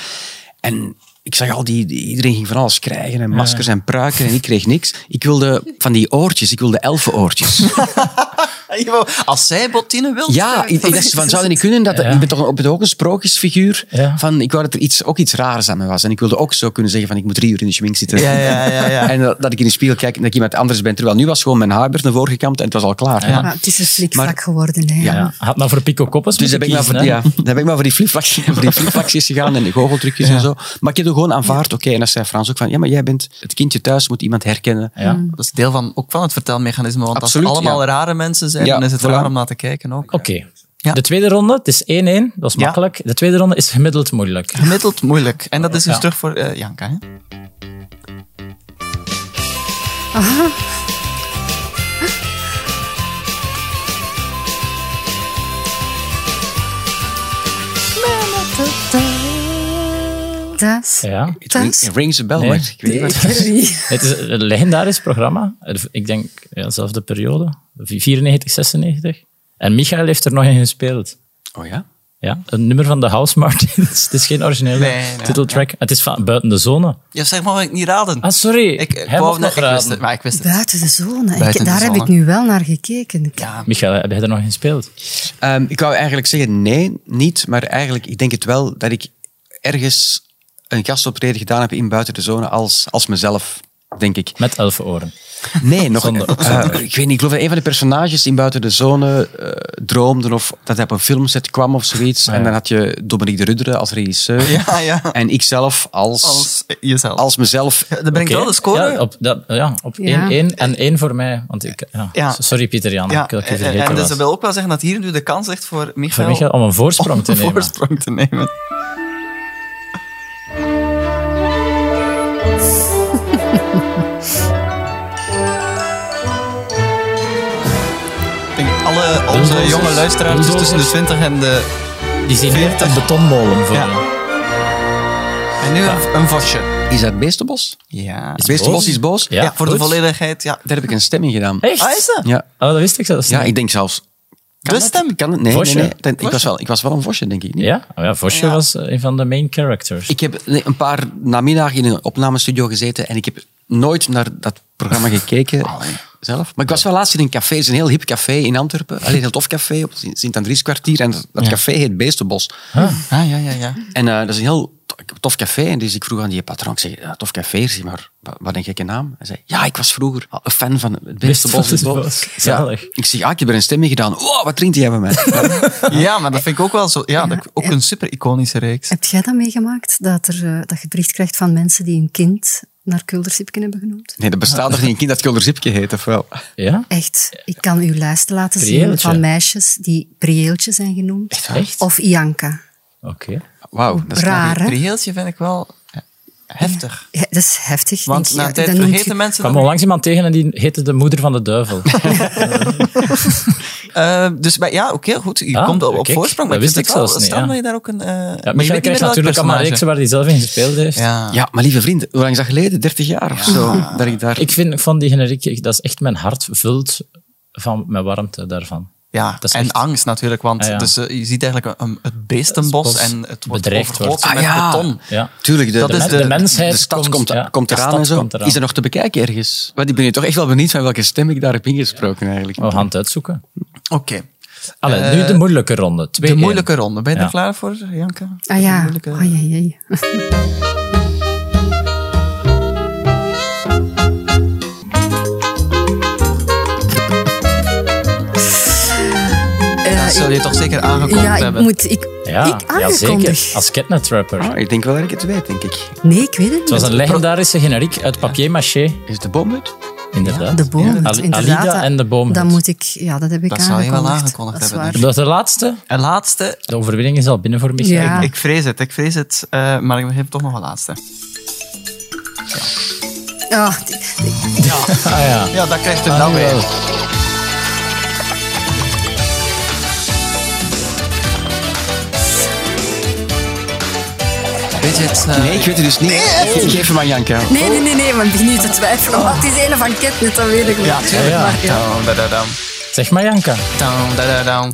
En ik zag al die, die- iedereen ging van alles krijgen en maskers en pruiken en ik kreeg niks. Ik wilde van die oortjes, ik wilde elfenoortjes. [LAUGHS] [LAUGHS] Als zij bottine wil... Ja, ik, dacht van, zou dat niet kunnen? Dat, Ja. Ik ben toch op het ook een sprookjesfiguur. Ja. Van, ik wou dat er iets, ook iets raars aan me was. En ik wilde ook zo kunnen zeggen van, ik moet drie uur in de schmink zitten. Ja, ja, ja, ja. [LAUGHS] En dat, dat ik in de spiegel kijk en dat ik iemand anders ben. Terwijl nu was gewoon mijn haar werd naar voren gekamd en het was al klaar. Maar het is een flikvlak geworden. Hè. Ja. Had maar voor Pico Koppes Dus dan ben, ik maar voor, kiezen, ja, dan [LAUGHS] ben ik maar voor die flipflaksjes gegaan en de goocheltrucjes en zo. Maar ik heb er gewoon aanvaard, oké, en dat zei Frans ook van, ja, maar jij bent het kindje thuis, moet iemand herkennen. Ja. Dat is deel van, ook van het vertelmechanisme. Want Absoluut, als het allemaal ja. rare mensen zijn, Ja, dan is het voilà. raar om naar te kijken ook. Oké. Ja. De tweede ronde, het is 1-1, dat is Ja. makkelijk. De tweede ronde is gemiddeld moeilijk. Gemiddeld moeilijk. En dat is dus Ja. terug voor eh, Janka. Hè? Thuis. Ja. Het Thuis. rings a bell, Nee. maar ik weet niet [LAUGHS] wat het is. Het is een legendarisch programma. Ik denk, ja, zelfde periode. 94, 96. En Michael heeft er nog in gespeeld. Oh ja? Ja, een nummer van de House Martins. [LAUGHS] het is geen originele Nee, nee. titeltrack. Het is van buiten de zone. Ja, zeg maar, ik niet raden. Ah, sorry. ik, ik, Hij wou mocht net- nog ik wist raden. het, maar ik wist het. Buiten de zone. Ik- de daar heb ik nu wel naar gekeken. Ja. Michael, heb jij er nog in gespeeld? Ehm, ik wou eigenlijk zeggen nee, niet. Maar eigenlijk, ik denk het wel dat ik ergens een gastoptreden gedaan heb in buiten de zone als, als mezelf, denk ik. Met elfenoren. Nee, nog [LAUGHS] Zonder- eh, Ik weet niet, ik geloof dat een van de personages in Buiten de Zone eh, droomde of dat hij op een filmset kwam of zoiets. Ah, En dan had je Dominique de Rudderen als regisseur. [LAUGHS] Ja, ja. En ik zelf als, als, Als jezelf. mezelf. dat brengt wel de score. Ja, op, dat, ja, op Ja. 1-1 en 1 voor mij. Want ik, ja. Ja. Sorry Pieter Jan, ja, ik had je en, vergeten en dus dat wil ook wel zeggen dat hier nu de kans ligt voor Michael, Voor Michael om een voorsprong [LAUGHS] te om een nemen. voorsprong te nemen. Onze jonge luisteraars dus tussen de 20 en de... Die zien hier 40. een betonmolen voor Ja. En nu een, een vosje. Is dat Beestenbos? Ja. Beestenbos is boos? Ja, voor de volledigheid, ja. Daar heb ik een stem in gedaan. Echt? Ah, is dat? Ja, Oh, dat wist ik zelfs ja ik denk zelfs. Kan De stem? Kan het? Nee, nee, Vosje? nee. Dan- Ik, was wel, ik was wel een vosje, denk ik. Niet? Ja? Oh ja, Vosje Ja. was eh, een van de main characters. Ik heb een paar namiddagen in een opnamestudio gezeten en ik heb nooit naar dat programma gekeken zelf. Maar ik was wel laatst in een café, het is een heel hip café in Antwerpen. Alleen een heel tof café op het Sint-Andrieskwartier. En dat, café heet Beestenbos. Ah, ja, ja, ja. En eh, dat is een heel tof café. En dus ik vroeg aan die patroon, ik zeg, ja, tof café, zeg maar, wat, een gekke naam. Hij zei, ja, ik was vroeger al een fan van het beste bos. in het bos. Ja. Zalig. Ik zeg, ja, ik heb er een stemming gedaan. Oh, wat drinkt jij bij mij? [LAUGHS] Ja, maar dat vind ik ook wel zo. Ja, dat, ook een super iconische reeks. Heb jij dat meegemaakt? Dat, er, eh, dat je bericht krijgt van mensen die een kind naar Kuldersipken hebben genoemd? Nee, er bestaat toch geen kind dat Kulderzipke heet, of wel? Ja? Echt. Ik kan u lijsten laten zien van meisjes die Prieeltje zijn genoemd. Echt? Of Ianka. Oké. Wauw, dat is Raar? Prieeltje vind ik wel heftig. Ja, dat is heftig. Want denk na een tijd vergeten je- mensen Ik kwam dat onlangs iemand tegen en die heette de moeder van de duivel. [LAUGHS] Eh, dus bij, ja, oké, goed. Je Ah, komt op, op kijk, voorsprong. dat Maar ik wist ik het wel zelfs niet, staan ja. dat je daar ook een... eh maar je weet krijgt natuurlijk allemaal reeksen waar hij zelf in gespeeld heeft. Ja. Ja, maar lieve vriend, hoe lang is dat geleden? 30 jaar of zo? Dat ik daar... Ik vind van die generiek, dat is echt mijn hart vult van mijn warmte daarvan. Ja, Dat is en echt- angst natuurlijk, want Ah, ja. dus, eh, je ziet eigenlijk een, het beestenbos bos en het wordt bedreigd overgoten wordt. met Ah, ja. beton. Ja. Tuurlijk, de, Dat de, is de, de- mensheid de stad komt- komt, ja, komt de eraan stad en zo. komt eraan. Is er nog te bekijken ergens? Want ik ben nu toch echt wel benieuwd van welke stem ik daar heb ingesproken eigenlijk. We gaan het uitzoeken. Oké. Allee, Eh, nu de moeilijke ronde. Twee De moeilijke ronde. Ben je Ja. er klaar voor, Janke? Ah ja, moeilijke-. [LAUGHS] zul je toch zeker aangekondigd ja, ik hebben? moet... Ik, Ja, ik ja, aangekondigd? zeker. Als catnet-rapper. Ah, ik denk wel dat ik het weet, denk ik. Nee, ik weet het Het was niet. een legendarische generiek uit papier-maché. Is het de boomhut? Inderdaad. De boom, Ali- inderdaad. Alida en de boom. Dan moet ik... Ja, dat heb ik Dat zou je wel aangekondigd. aangekondigd Dat is hebben. Dat is de laatste. En laatste, De overwinning is al binnen voor Michael. Ja. ik vrees het, ik vrees het, eh, maar ik heb toch nog een laatste. Ah, die- [LAUGHS] Ah ja. Ja, dat krijgt het Ah, nou nu weer. Weet het? eh, Nee, ik weet het dus niet. Ik geef hem aan Janka. Nee, nee, nee, nee, maar ik begin nu te twijfelen. Want het is een van Ketnet, dat weet ik wel. Ja, tuurlijk. Ja, ja. Maar ja. Down, da, da, down. Zeg maar, Janka. Ta-ta-ta.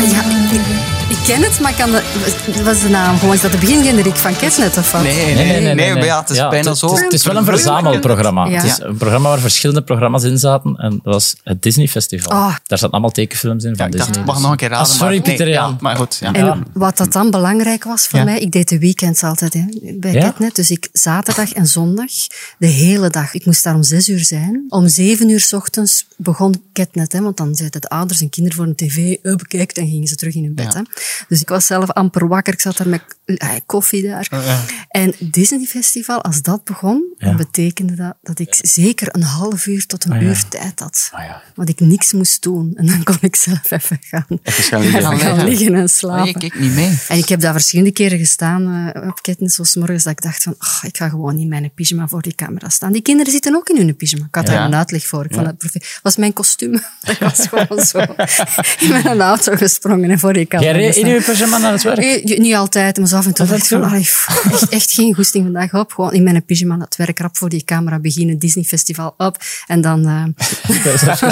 Ja, ik, ik ken het, maar kan de, wat was de naam? Gewoon, is dat de begingeneriek van Ketnet of wat? Nee, nee, nee, nee, maar ja, het is Ja, bijna zo. Het is, het is wel een verzamelprogramma. Ja. Het is een programma waar verschillende programma's in zaten. En dat was het Disney Festival. Oh. Daar zaten allemaal tekenfilms in Ja, van ik Disney. dacht, mag dus- nog een keer raden. Ah, sorry, maar, Pieter nee, ja, maar goed, ja. En wat dat dan belangrijk was voor Ja. mij, ik deed de weekends altijd hè, bij Ja? Ketnet. Dus ik zaterdag en zondag, de hele dag. Ik moest daar om zes uur zijn. Om zeven uur s ochtends begon Hè, want dan zeiden de ouders en kinderen voor een tv, uh, bekijkt, en gingen ze terug in hun bed. Ja. Hè. Dus ik was zelf amper wakker, ik zat daar met eh, koffie daar. En Disney Festival, als dat begon, dan betekende dat dat ik zeker een half uur tot een Ah, uur tijd had. Ah. Want ik niks moest doen. En dan kon ik zelf even gaan, liggen. gaan liggen. [LAUGHS] liggen en Oh, slapen. je kijkt niet mee. En ik heb daar verschillende keren gestaan uh, op Ketnet, zoals morgens, dat ik dacht van, oh, ik ga gewoon in mijn pyjama voor die camera staan. Die kinderen zitten ook in hun pyjama. Ik had daar een uitleg voor. Ik vond perfect. was mijn kostuum. [LAUGHS] Dat was gewoon zo in mijn auto gesprongen en voor die camera Jij reed in je pyjama naar het werk? Eh, Niet altijd, maar zo af en toe Dat dacht ik van, echt, echt geen goesting vandaag op. Gewoon in mijn pyjama aan het werk, rap voor die camera beginnen, Disney Festival op. En dan uh,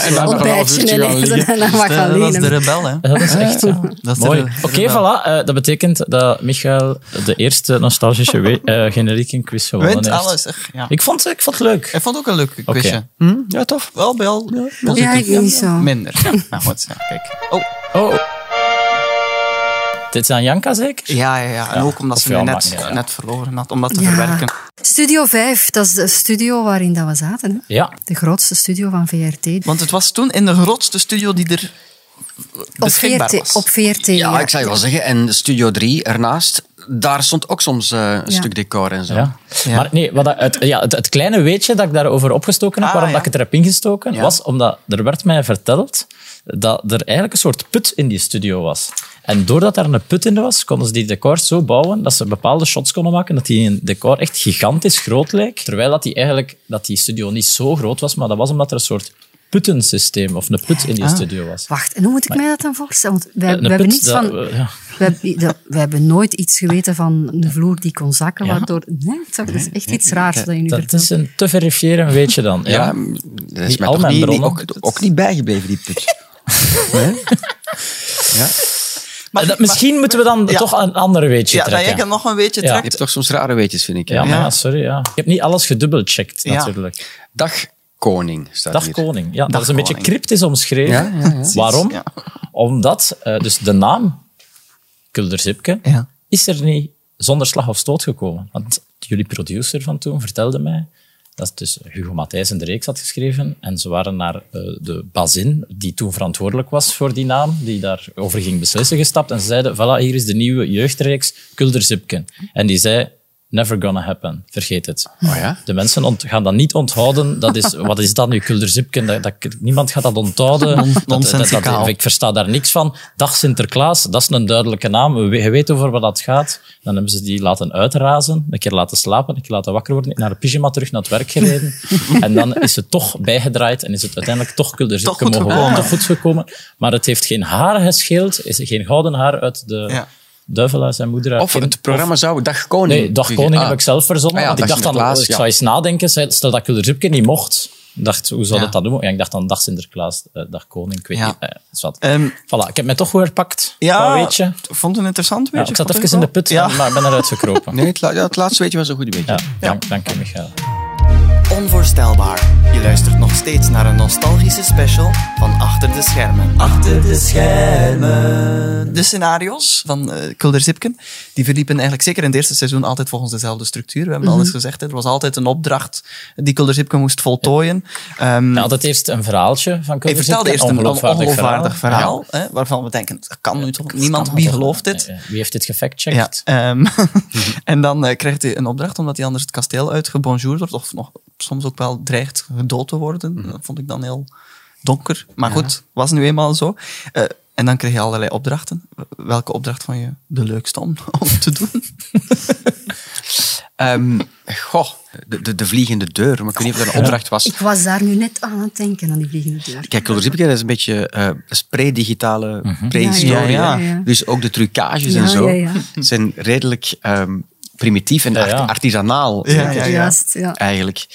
En dan ontbijtje en en Dat gaan [LAUGHS] is de- dat is liggen. de rebel, hè. Dat is echt zo. Dat is de Mooi. Oké, voilà. Eh, dat betekent dat Michael de eerste nostalgische we- [LAUGHS] eh, generiek in quiz gewonnen Wint heeft. alles. Ja. Ik vond, ik vond het leuk. Ik vond het ook een leuk quizje. Hm? Ja, tof. Wel, wel. Ja, ik Minder. [LAUGHS] Ja, nou goed. Ja, kijk. Oh, Oh. Dit is aan Janka zeker? ja, ja, ja. En ook omdat Of ze niet net, net verloren had, om dat te Ja. verwerken. Studio 5, dat is de studio waarin dat we zaten. Hè? Ja. De grootste studio van VRT. Want het was toen in de grootste studio die er Op beschikbaar VRT, was. op VRT Ja, ik zou je wel zeggen. En Studio 3 ernaast, daar stond ook soms eh, een Ja. stuk decor en zo. Ja. Ja. Maar nee, wat dat, het, ja, het, het kleine weetje dat ik daarover opgestoken heb, Ah, waarom ja. dat ik het er heb ingestoken, Ja. was omdat er werd mij verteld dat er eigenlijk een soort put in die studio was. En doordat er een put in was, konden ze die decors zo bouwen dat ze bepaalde shots konden maken, dat die een decor echt gigantisch groot leek. Terwijl dat die, eigenlijk, dat die studio niet zo groot was, maar dat was omdat er een soort puttensysteem of een put in die Ah. studio was. Wacht, en hoe moet ik mij dat dan voorstellen? Want wij, hebben niets dat- van... ja. We hebben, dat- we hebben nooit iets geweten van een vloer die kon zakken, Ja. waardoor... Nee, dat is echt iets raars dat je nu Dat vertelt. is een te verifiëren weetje dan. Ja, Ja. dat is mij al toch mijn niet, bronnen. ook, ook niet bijgebleven, die put. [LAUGHS] Nee? Ja. Maar, Dat- Misschien moeten we dan Ja. toch een ander weetje ja, dat trekken. jij nog een beetje Ja. Je trekt. hebt toch soms rare weetjes, vind ik. Ja, maar Ja. ja, sorry. Ja. Ik heb niet alles gedubbelcheckt, Ja. natuurlijk. Dag koning staat Dag hier. koning. Ja, dat is een beetje cryptisch omschreven. Ja, ja. [LAUGHS] Waarom? Omdat eh, dus de naam Kulderzipke Ja. is er niet zonder slag of stoot gekomen. Want jullie producer van toen vertelde mij dat dus Hugo Matthijs de reeks had geschreven. En ze waren naar eh, de Bazin, die toen verantwoordelijk was voor die naam, die daarover ging beslissen, gestapt. En ze zeiden, voilà, hier is de nieuwe jeugdreeks Kulder Zipken. En die zei, never gonna happen. Vergeet het. Oh ja? De mensen gaan dat niet onthouden. Dat is, [LAUGHS] wat is dat nu, Kulder Zipken? Dat, dat, niemand gaat dat onthouden. Dat- dat- ik versta daar niks van. Dag Sinterklaas, dat is een duidelijke naam. Je weet over wat dat gaat. Dan hebben ze die laten uitrazen, een keer laten slapen, een keer laten wakker worden, naar de pyjama terug naar het werk gereden. [LAUGHS] en dan is het toch bijgedraaid en is het uiteindelijk toch Kulder Toch Zipken goed mogen worden. Toch goed gekomen. Maar het heeft geen haar gescheeld, is geen gouden haar uit de Ja. Duivel uit zijn moeder. Of het programma zou Dag Koning... Nee, Dag Koning Ah. heb ik zelf verzonnen. Ah ja, want ik dacht dan, ik ja. zou eens nadenken, stel dat Kulder Zipke niet mocht. Ik dacht, hoe zou Ja. dat dan doen? Ja, ik dacht dan Dag Sinterklaas, eh, Dag Koning, ik weet Ja. niet. Eh, dat is wat. Ehm, Voilà, ik heb mij toch weer gepakt. ja, Wat weet je? ik vond het interessant. Ja, Weet ik je, zat vond even in de put, Ja. maar ik ben eruit gekropen. [LAUGHS] Nee, het, la- ja, het laatste weet je was een goed beetje. Ja, dank, dank je, Michael. Onvoorstelbaar. Je luistert nog steeds naar een nostalgische special van Achter de Schermen. Achter de schermen. De scenario's van eh Kulder Zipken, die verliepen eigenlijk zeker in het eerste seizoen altijd volgens dezelfde structuur. We hebben al eens gezegd, hè, er was altijd een opdracht die Kulder Zipken moest voltooien. Ehm, Ja, dat eerst een verhaaltje van hij Kulder vertelde Zipke, eerst een ongeloofwaardig verhaal, hè, waarvan we denken, dat kan nu toch niemand, wie gelooft dit? Wie heeft dit gefactcheckt? ehm, [LAUGHS] en dan eh, krijgt hij een opdracht omdat hij anders het kasteel uitgebonjourd wordt, of nog soms ook wel dreigt gedood te worden. Dat vond ik dan heel donker. Maar goed, was nu eenmaal zo. Eh, en dan kreeg je allerlei opdrachten. Welke opdracht vond je de leukste om, [LAUGHS] om te doen? [LAUGHS] Ehm, goh, de, de, de vliegende deur. Maar ik weet niet of dat een opdracht was. Ik was daar nu net aan het denken, aan die vliegende deur. Kijk, Kulder Zipke, dat is een beetje eh, is pre-digitale, prehistorie. Ja, ja, hè. ja. Dus ook de trucages Ja, en zo ja, ja. zijn redelijk ehm, primitief en Ja, ja. art- artisanaal. Ja, zeker, ja, ja. Juist, ja. Eigenlijk.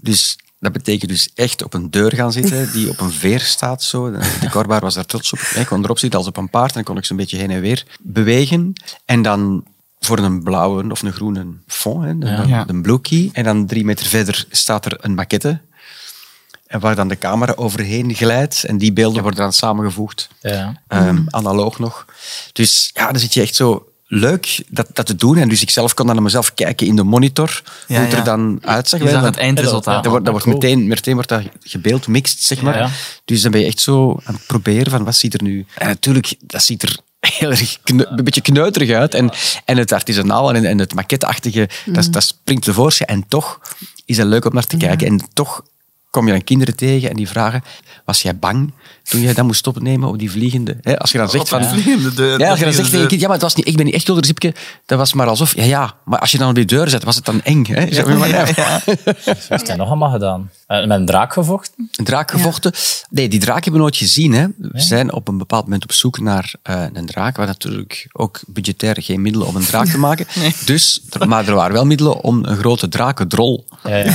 Dus dat betekent dus echt op een deur gaan zitten [LAUGHS] die op een veer staat. Zo. De korbaar was daar trots op. Ik kon erop zitten als op een paard en dan kon ik ze een beetje heen en weer bewegen. En dan voor een blauwe of een groene fond, hè, de, Ja. de blue key. En dan drie meter verder staat er een maquette. En waar dan de camera overheen glijdt. En die beelden worden dan samengevoegd. Ja. Ehm, analoog nog. Dus ja, dan zit je echt zo leuk dat, dat te doen. En dus ik zelf kon dan naar mezelf kijken in de monitor, Ja, hoe het ja. er dan uitzag. Je zag het eindresultaat. Dat wordt, dat wordt Cool. meteen, meteen wordt dat gebeeld mixed, zeg maar. Ja, ja. Dus dan ben je echt zo aan het proberen van wat ziet er nu... En natuurlijk, dat ziet er [LAUGHS] heel erg een beetje kneuterig uit. En, en het artisanaal en, en het maquetteachtige, dat, dat springt tevoorschijn. En toch is dat leuk om naar te kijken. En toch kom je dan kinderen tegen en die vragen, was jij bang toen jij dat moest opnemen op die vliegende... Hè? Als je dan zegt van... vliegende deur. Ja, als je dan de zegt tegen vliegende je kind, ja, maar het was niet, ik ben niet echt Kulder Zipke, dat was maar alsof, ja, ja, maar als je dan op die deur zet, was het dan eng. Hè? Maar, ja. Wat heeft hij nog allemaal gedaan? Eh, met een draak gevochten? Een draak gevochten. Nee, die draak hebben we nooit gezien. Hè. We zijn op een bepaald moment op zoek naar eh, een draak. We hadden natuurlijk ook budgetair geen middelen om een draak te maken. [LAUGHS] Dus, er- maar er waren wel middelen om een grote drakendrol Ja, ja. te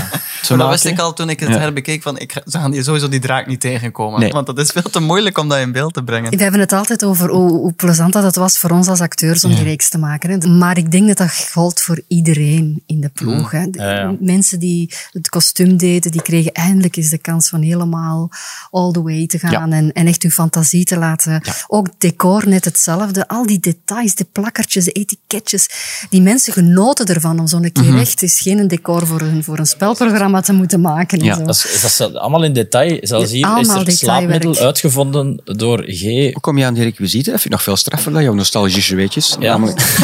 Maar dat wist ik al toen ik het Ja. herbekeek. Van, ik, ze gaan hier sowieso die draak niet tegenkomen. Nee. Want dat is veel te moeilijk om dat in beeld te brengen. We hebben het altijd over hoe, hoe plezant dat het was voor ons als acteurs om die reeks te maken. Hè. Maar ik denk dat dat gold voor iedereen in de ploeg. Hè. De- Ja, ja. Mensen die het kostuum deden, die kregen eindelijk eens de kans van helemaal all the way te gaan. Ja. En, en echt hun fantasie te laten. Ook decor net hetzelfde. Al die details, de plakkertjes, de etiketjes. Die mensen genoten ervan om zo'n keer echt eens geen decor voor een, voor een spelprogramma te moeten maken. En Ja, zo. Dat is, dat is allemaal in detail. Zelfs Ja, hier is allemaal er slaapmiddel uitgevonden door G. Hoe kom je aan die requisieten? Dat vind ik nog veel straffer dan jouw nostalgische weetjes. Ja. Namelijk, [LAUGHS]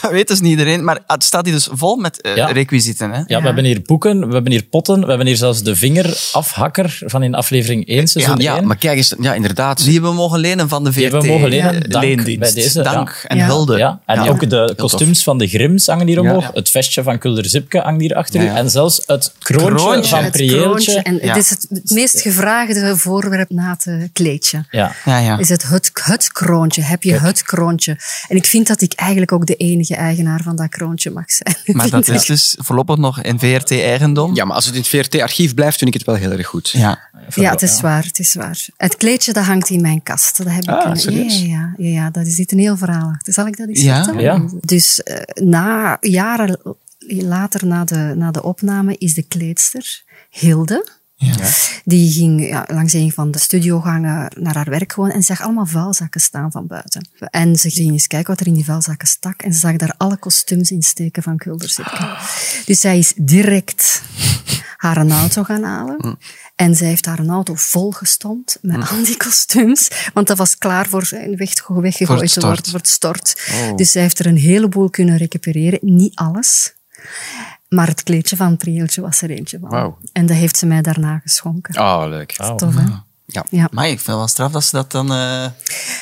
Dat weet dus niet iedereen. Maar het staat hier dus vol met eh, Ja. requisieten. Hè? Ja, we hebben hier boeken, we hebben hier potten, we hebben hier zelfs de vingerafhakker van in aflevering 1, seizoen ja, 1. maar kijk eens, ja, inderdaad. Die hebben we mogen lenen van de VRT. hebben we mogen lenen. Dank leendienst. bij deze, Dank ja. en Ja. hulde. Ja, en Ja. ook de kostuums van de Grims hangen hier omhoog. Ja. Het vestje van Kulder Zipke hangt hier achter Ja, u. ja. En zelfs het kroontje, Kroontje. van kroontje. En Ja. het is het, het meest gevraagde voorwerp na het eh, kleedje. Ja. Ja, ja. Is het het, het kroontje? Heb je het kroontje? En ik vind dat ik eigenlijk ook de enige eigenaar van dat kroontje mag zijn. [LAUGHS] Maar dat is dus voorlopig nog in VRT-eigendom. Ja, maar als het in het VRT-archief blijft, vind ik het wel heel erg goed. Ja. Ja, het is waar, het is waar. Het kleedje dat hangt in mijn kast. Dat heb ik Ah, een- serieus? Ja, ja, ja, ja, dat zit een heel verhaal achter. Zal ik dat eens Ja? vertellen? Ja. Dus eh, na, jaren later na de, na de opname is de kleedster Hilde, Die ging ja, langs een van de studiogangen naar haar werk gewoon en zag allemaal vuilzakken staan van buiten. En ze ging eens kijken wat er in die vuilzakken stak en ze zag daar alle kostuums in steken van Kuldersipke. Dus zij is direct haar een auto gaan halen. En zij heeft haar een auto volgestompt met al die kostuums. Want dat was klaar voor weg, weggegooid te worden, voor het stort. Dus zij heeft er een heleboel kunnen recupereren. Niet alles. Maar het kleedje van het prieeltje was er eentje van. En dat heeft ze mij daarna geschonken. Oh, leuk. Tof, hè? Ja. Ja. Maar ik vind het wel straf dat ze dat dan... eh,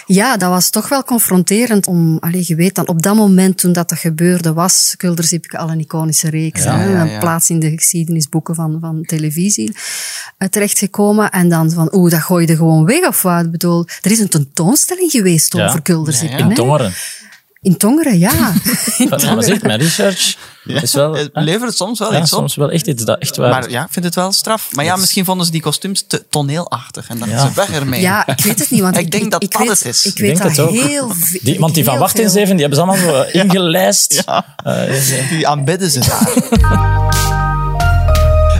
ja, dat was toch wel confronterend om... Allee, je weet dan, op dat moment toen dat, dat gebeurde, was Kulderzipke al een iconische reeks. Ja, hè? ja, Een plaats in de geschiedenisboeken van, van televisie eh, terechtgekomen. En dan van, oeh, dat gooi je gewoon weg of wat? Ik bedoel, er is een tentoonstelling geweest Ja. over Kulderzipke. Ja, ja. In? Tongeren. In Tongeren, ja. [LAUGHS] Zeg, mijn research is wel... het levert soms wel ja, iets op. soms wel echt iets dat echt waar... Maar ja, ik vind het wel straf. Maar ja, misschien vonden ze die kostuums te toneelachtig. En dan Ja. ze weg ermee. Ja, ik weet het niet, want [LAUGHS] Ik denk dat ik dat weet, het is. Ik Ik weet denk dat het ook. heel veel. Die, want die van. Zeven, die hebben ze allemaal [LAUGHS] zo ingelijst. Ja. Eh, is, Die aanbidden ze daar.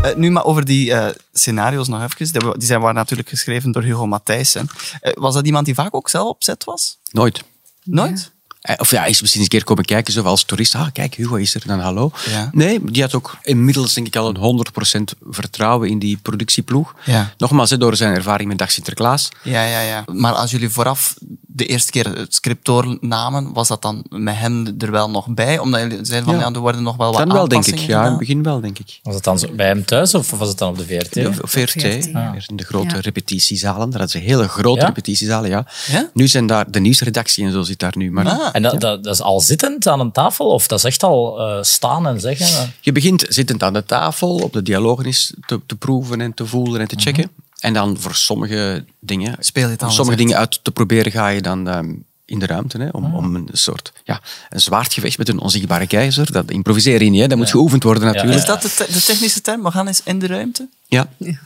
Eh, nu maar over die eh, scenario's nog even. Die, zijn waren natuurlijk geschreven door Hugo Matthijssen. Was dat iemand die vaak ook zelf op set was? Nooit. Nooit? Eh, Of ja, hij is misschien eens een keer komen kijken, zo als toerist. Ah, kijk, Hugo is er, dan hallo. Ja. Nee, die had ook inmiddels denk ik al een 100% vertrouwen in die productieploeg. Ja. Nogmaals, door zijn ervaring met Dag Sinterklaas. Ja, ja, ja. Maar als jullie vooraf de eerste keer het script doornamen, was dat dan met hem er wel nog bij? Omdat jullie zeiden van, ja, Ja. er worden nog wel wat Dan wel, denk ik. aanpassingen Ja, in het begin wel, denk ik. was het dan zo bij hem thuis of was het dan op de VRT? Ja, op VRT, in de grote Ja. repetitiezalen. Daar hadden ze hele grote Ja? repetitiezalen, ja. Ja? Nu zijn daar de nieuwsredactie en zo zit daar nu. Maar Ah. En dat, dat, dat is al zittend aan een tafel of dat is echt al eh, staan en zeggen? eh? je begint zittend aan de tafel, op de dialogen eens te, te proeven en te voelen en te checken. En dan voor sommige dingen, Speel je het sommige dingen uit te proberen, ga je dan ehm, in de ruimte. Hè, om, om een soort ja, een zwaardgevecht met een onzichtbare keizer. Dat improviseer je niet, hè, dat moet geoefend worden natuurlijk. Is dat de, te- de technische term? We gaan eens in de ruimte? Ja. Ja.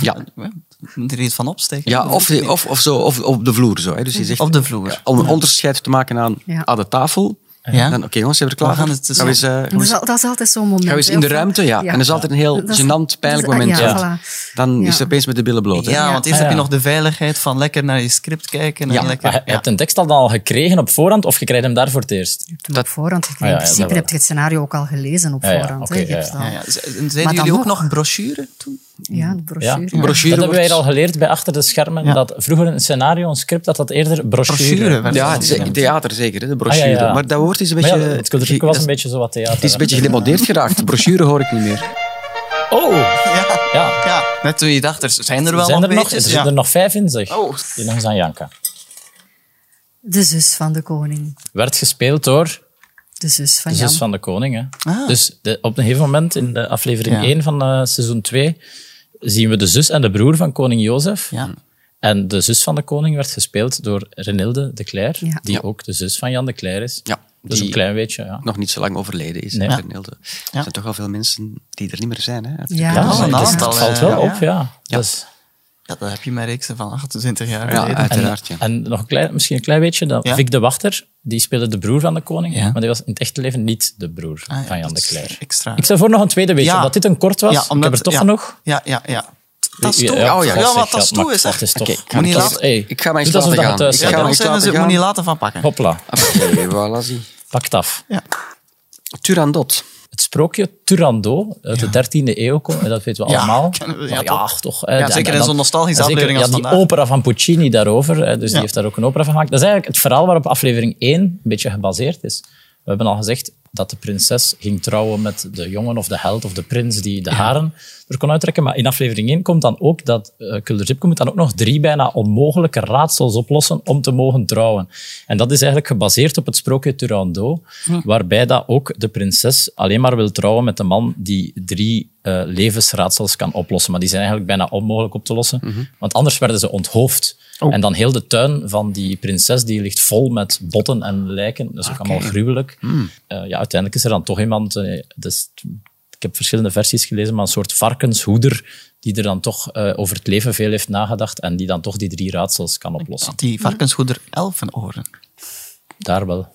ja. Ja. Moet er iets van opsteken? Ja, of, of, of, zo, of op de vloer zo. Hè. Dus je zegt, Op de vloer. ja, om een onderscheid te maken aan, Ja. aan de tafel. Ja. Dan, Oké jongens, zijn we er klaar We gaan voor? het dus- Gaan we eens, eh, gaan we Dat is, al- dat is altijd zo'n moment. gaan we eens in de ruimte? Ja. En dat is altijd een heel Dat gênant, pijnlijk dat is- moment. Ja, Ja. voilà. Dan Ja. is het opeens met de billen bloot. hè. Ja, want eerst Ah, heb je nog de veiligheid van lekker naar je script kijken. En Ja, lekker, Maar je, je hebt een tekst al dan al gekregen op voorhand of je krijgt hem daar voor het eerst? Je hebt hem op voorhand gekregen. Ah, ja, in ja, principe heb je het scenario ook al gelezen op Ja, ja, voorhand. oké, hè. Je ja, hebt ja. al- Ja, ja. Z- en Maar Zeiden jullie ook nog- nog brochure toen? Ja, de Ja, brochure. brochure dat hebben wij al geleerd bij Achter de Schermen, Ja. dat vroeger een scenario, een script, dat dat eerder brochure, Brochure werd Ja, het is theater zeker, hè, de Ah, brochure. ja, ja. Maar dat woord is een beetje... ja, het was een beetje zo wat theater. Het is een beetje gedemodeerd geraakt. De brochure hoor ik niet meer. Oh, Ja. ja. ja, net toen je dacht, er zijn er wel zijn nog er, nog, er Ja. er nog vijf in, zeg. Oh. Die nog eens aan Janka. De zus van de koning. Werd gespeeld door De zus van de zus van de koning. Hè. Ah. Dus de, op een gegeven moment, in de aflevering Ja. 1 van eh, seizoen 2, zien we de zus en de broer van koning Jozef. Ja. En de zus van de koning werd gespeeld door Renilde de Cler, Ja. die Ja. ook de zus van Jan de Cler is. Ja, Dus een klein beetje, ja. nog niet zo lang overleden is. Nee. hè, Ja. Renilde. Er zijn toch wel veel mensen die er niet meer zijn. Hè, Ja, Ja, dat het, valt wel ja. op, ja. Ja. Dus, ja, dat heb je met reeksen van 28 jaar Ja, geleden. uiteraard. Ja. en nog een klein, misschien een klein beetje, dat Ja. Vic de Wachter, die speelde de broer van de koning, Ja. maar die was in het echte leven niet de broer Ah, ja, van Jan de Cler. Extra. Ik stel voor nog een tweede beetje, Ja. omdat dit een kort was. Ja, ik heb er toch ja. genoeg. Ja, ja, ja. Dat is toe. ja, Oh, ja. ja, wat dat toe is. toch. Oké, ik ga laten- hey, ik ga mij eens doe alsof laten dat gaan. thuis Ik ga zijn laten ze, moet gaan. niet laten van pakken. Hopla, Oké, voilà, zie. pakt af. Ja. Turandot. Het sprookje Turandot uit de 13e eeuw, dat weten we Ja, allemaal. [LAUGHS] we, ja, ja, toch. hè. Ja, zeker en in dan- zo'n nostalgische aflevering als Ja, die opera van Puccini daarover, hè, dus die heeft daar ook een opera van gemaakt. Dat is eigenlijk het verhaal waarop aflevering 1 een beetje gebaseerd is. We hebben al gezegd dat de prinses ging trouwen met de jongen of de held of de prins die de haren er kon uittrekken. Maar in aflevering 1 komt dan ook dat uh, Kulderzipke moet dan ook nog drie bijna onmogelijke raadsels oplossen om te mogen trouwen. En dat is eigenlijk gebaseerd op het sprookje Turandot, waarbij dat ook de prinses alleen maar wil trouwen met de man die drie eh, levensraadsels kan oplossen. Maar die zijn eigenlijk bijna onmogelijk op te lossen, want anders werden ze onthoofd. En dan heel de tuin van die prinses, die ligt vol met botten en lijken. Dat is ook allemaal gruwelijk. Eh, ja, uiteindelijk is er dan toch iemand... dus, ik heb verschillende versies gelezen, maar een soort varkenshoeder die er dan toch eh, over het leven veel heeft nagedacht en die dan toch die drie raadsels kan oplossen. Had die varkensgoeder elfenoren? Daar wel.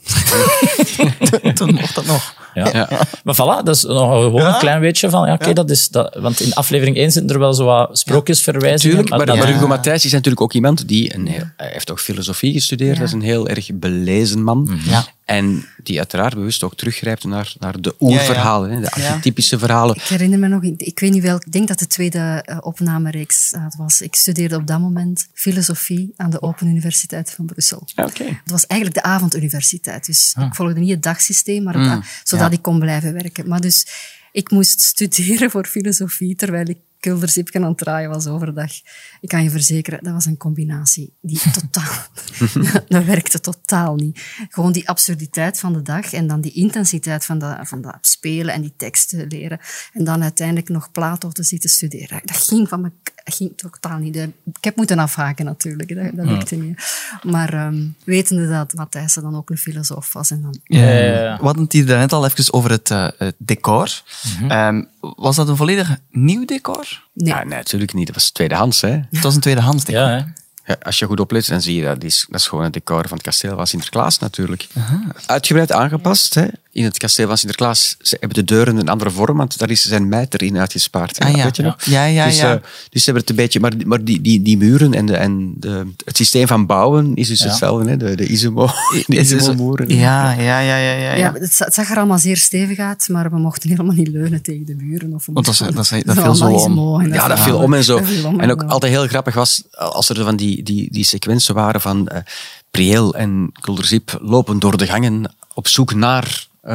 [LAUGHS] Toen mocht dat nog. Ja. Ja. Maar voilà, dat is nog gewoon een klein beetje van, ja, oké, dat is dat. Want in aflevering 1 zitten er wel zo wat sprookjesverwijzingen. Tuurlijk, maar, maar Hugo Matthijs is natuurlijk ook iemand die een heel, hij heeft ook filosofie gestudeerd. Dat is een heel erg belezen man. Ja. En die uiteraard bewust ook teruggrijpt naar, naar de oerverhalen, hè, de archetypische verhalen. Ik herinner me nog, ik weet niet welk, ik denk dat de tweede eh, opnamereeks eh, het was. Ik studeerde op dat moment filosofie aan de Open Universiteit van Brussel. Oké. Het was eigenlijk de avonduniversiteit. Dus ik volgde niet het dagsysteem, maar het, Mm, zodat ja. ik kon blijven werken. Maar dus ik moest [LAUGHS] studeren voor filosofie terwijl ik Kulderzipken aan het draaien was overdag. Ik kan je verzekeren, dat was een combinatie die [LAUGHS] totaal... dat werkte totaal niet. Gewoon die absurditeit van de dag en dan die intensiteit van dat, van spelen en die teksten leren. En dan uiteindelijk nog Plato te zitten studeren. Dat ging van me ging totaal niet. De- Ik heb moeten afhaken natuurlijk, dat, dat lukte niet. Maar ehm, wetende dat Matthijs dan ook een filosoof was. En dan, Ja, ja, ja. We hadden het hier net al even over het, eh, het decor. Ehm, was dat een volledig nieuw decor? nee. Ja, nee, natuurlijk niet. Dat was tweedehands. Hè. Het was een tweedehands decor. Ja, hè. Ja, als je goed oplet, dan zie je dat is, dat is gewoon het decor van het kasteel van Sinterklaas natuurlijk. Uitgebreid aangepast. Hè. In het kasteel van Sinterklaas ze hebben de deuren een andere vorm, want daar is zijn mijter in uitgespaard. Ah, ja. Weet je nog? Ja, ja, dus, ja. eh, dus ze hebben het een beetje... Maar, maar die, die, die muren en, de, en de, het systeem van bouwen is dus Ja. hetzelfde. Hè. De, de Izumo, [LAUGHS] de Is- is- Izumo-muren. Ja, ja, ja, ja. ja, Ja, ja. het, za- het zag er allemaal zeer stevig uit, maar we mochten helemaal niet leunen tegen de buren. Of Want dat dat [LAUGHS] viel zo om. Ja, dat viel om en zo. En ook altijd heel grappig was, als er van die, die, die sequenties waren van eh Priel en Kulderzip lopen door de gangen op zoek naar eh,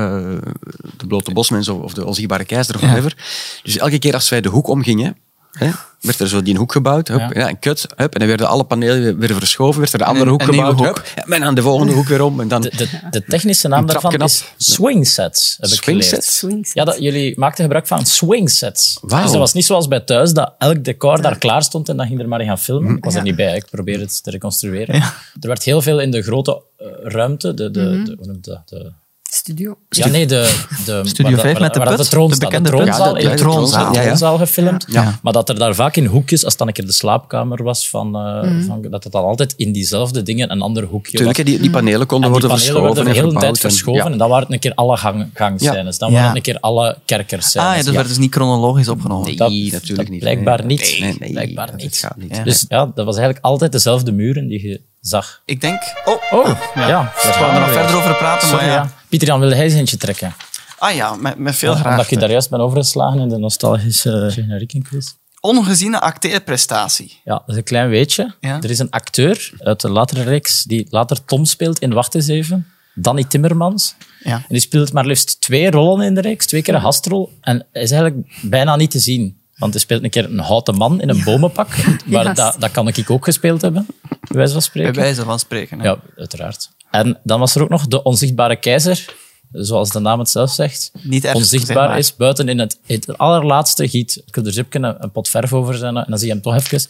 de blote bosmens of, de onzichtbare keizer of Ja. whatever. Dus elke keer als wij de hoek omgingen, hè, werd er zo die hoek gebouwd, hup, Ja. ja. een kut, hup, en dan werden alle panelen weer, weer verschoven, werd er de andere een- hoek een gebouwd, hoek. hup, ja, en dan de volgende hoek weer om. En dan, De, de, de technische naam Een daarvan is swing sets, heb ik Swing geleerd. sets? Swing sets. Ja, dat, jullie maakten gebruik van swing sets. Dus dat was niet zoals bij thuis, dat elk decor daar klaar stond en dan ging er maar in gaan filmen. Ik was er niet bij, ik probeer het te reconstrueren. Ja. Er werd heel veel in de grote eh, ruimte, de, de, Mhm. de, hoe noemt dat? De, Studio. ja, nee, de, de [LAUGHS] Studio waar, 5 waar- met de put, de de de troonzaal, Ja, de- in de de troonzaal, troonzaal, ja, ja. troonzaal gefilmd. Maar dat er daar vaak in hoekjes, als het dan een keer de slaapkamer was, van, eh, van, dat het dan altijd in diezelfde dingen een ander hoekje Tuurlijk, was. die, die panelen konden die worden panelen verschoven werden de en hele tijd verbouwd. en- verschoven. ja. En dan waren het een keer alle gang, gangscènes. Dan Ja. waren het een keer alle kerkerscènes. Ah, ja, dat werd dus niet chronologisch opgenomen. Nee, Dat- natuurlijk dat niet. Blijkbaar Nee, niet. nee, nee, nee, Blijkbaar niet. Dus ja, dat was eigenlijk altijd dezelfde muren die je zag. Ik denk... Oh, Oh, ja. we gaan er nog verder over praten, maar Sorry, ja. ja. Pieter Jan, wilde hij eens eentje trekken? Ah ja, met, met veel Ja, graag. Omdat je daar juist ben overgeslagen in de nostalgische generiekenquiz. Ongeziene acteerprestatie. Ja, dat is een klein weetje. Ja. Er is een acteur uit de latere reeks die later Tom speelt in Wacht eens even. Danny Timmermans. Ja. En die speelt maar liefst twee rollen in de reeks, twee keer een gastrol. En hij is eigenlijk bijna niet te zien. Want hij speelt een keer een houten man in een bomenpak. [LAUGHS] Maar dat, dat kan ik ook gespeeld hebben, bij wijze van Bij spreken. wijze van spreken. hè. Ja, uiteraard. En dan was er ook nog de onzichtbare keizer, zoals de naam het zelf zegt. Niet erg, Onzichtbaar zeg maar. is. Buiten in het, in het allerlaatste giet Kulderzipken een, een pot verf over zijn en dan zie je hem toch even.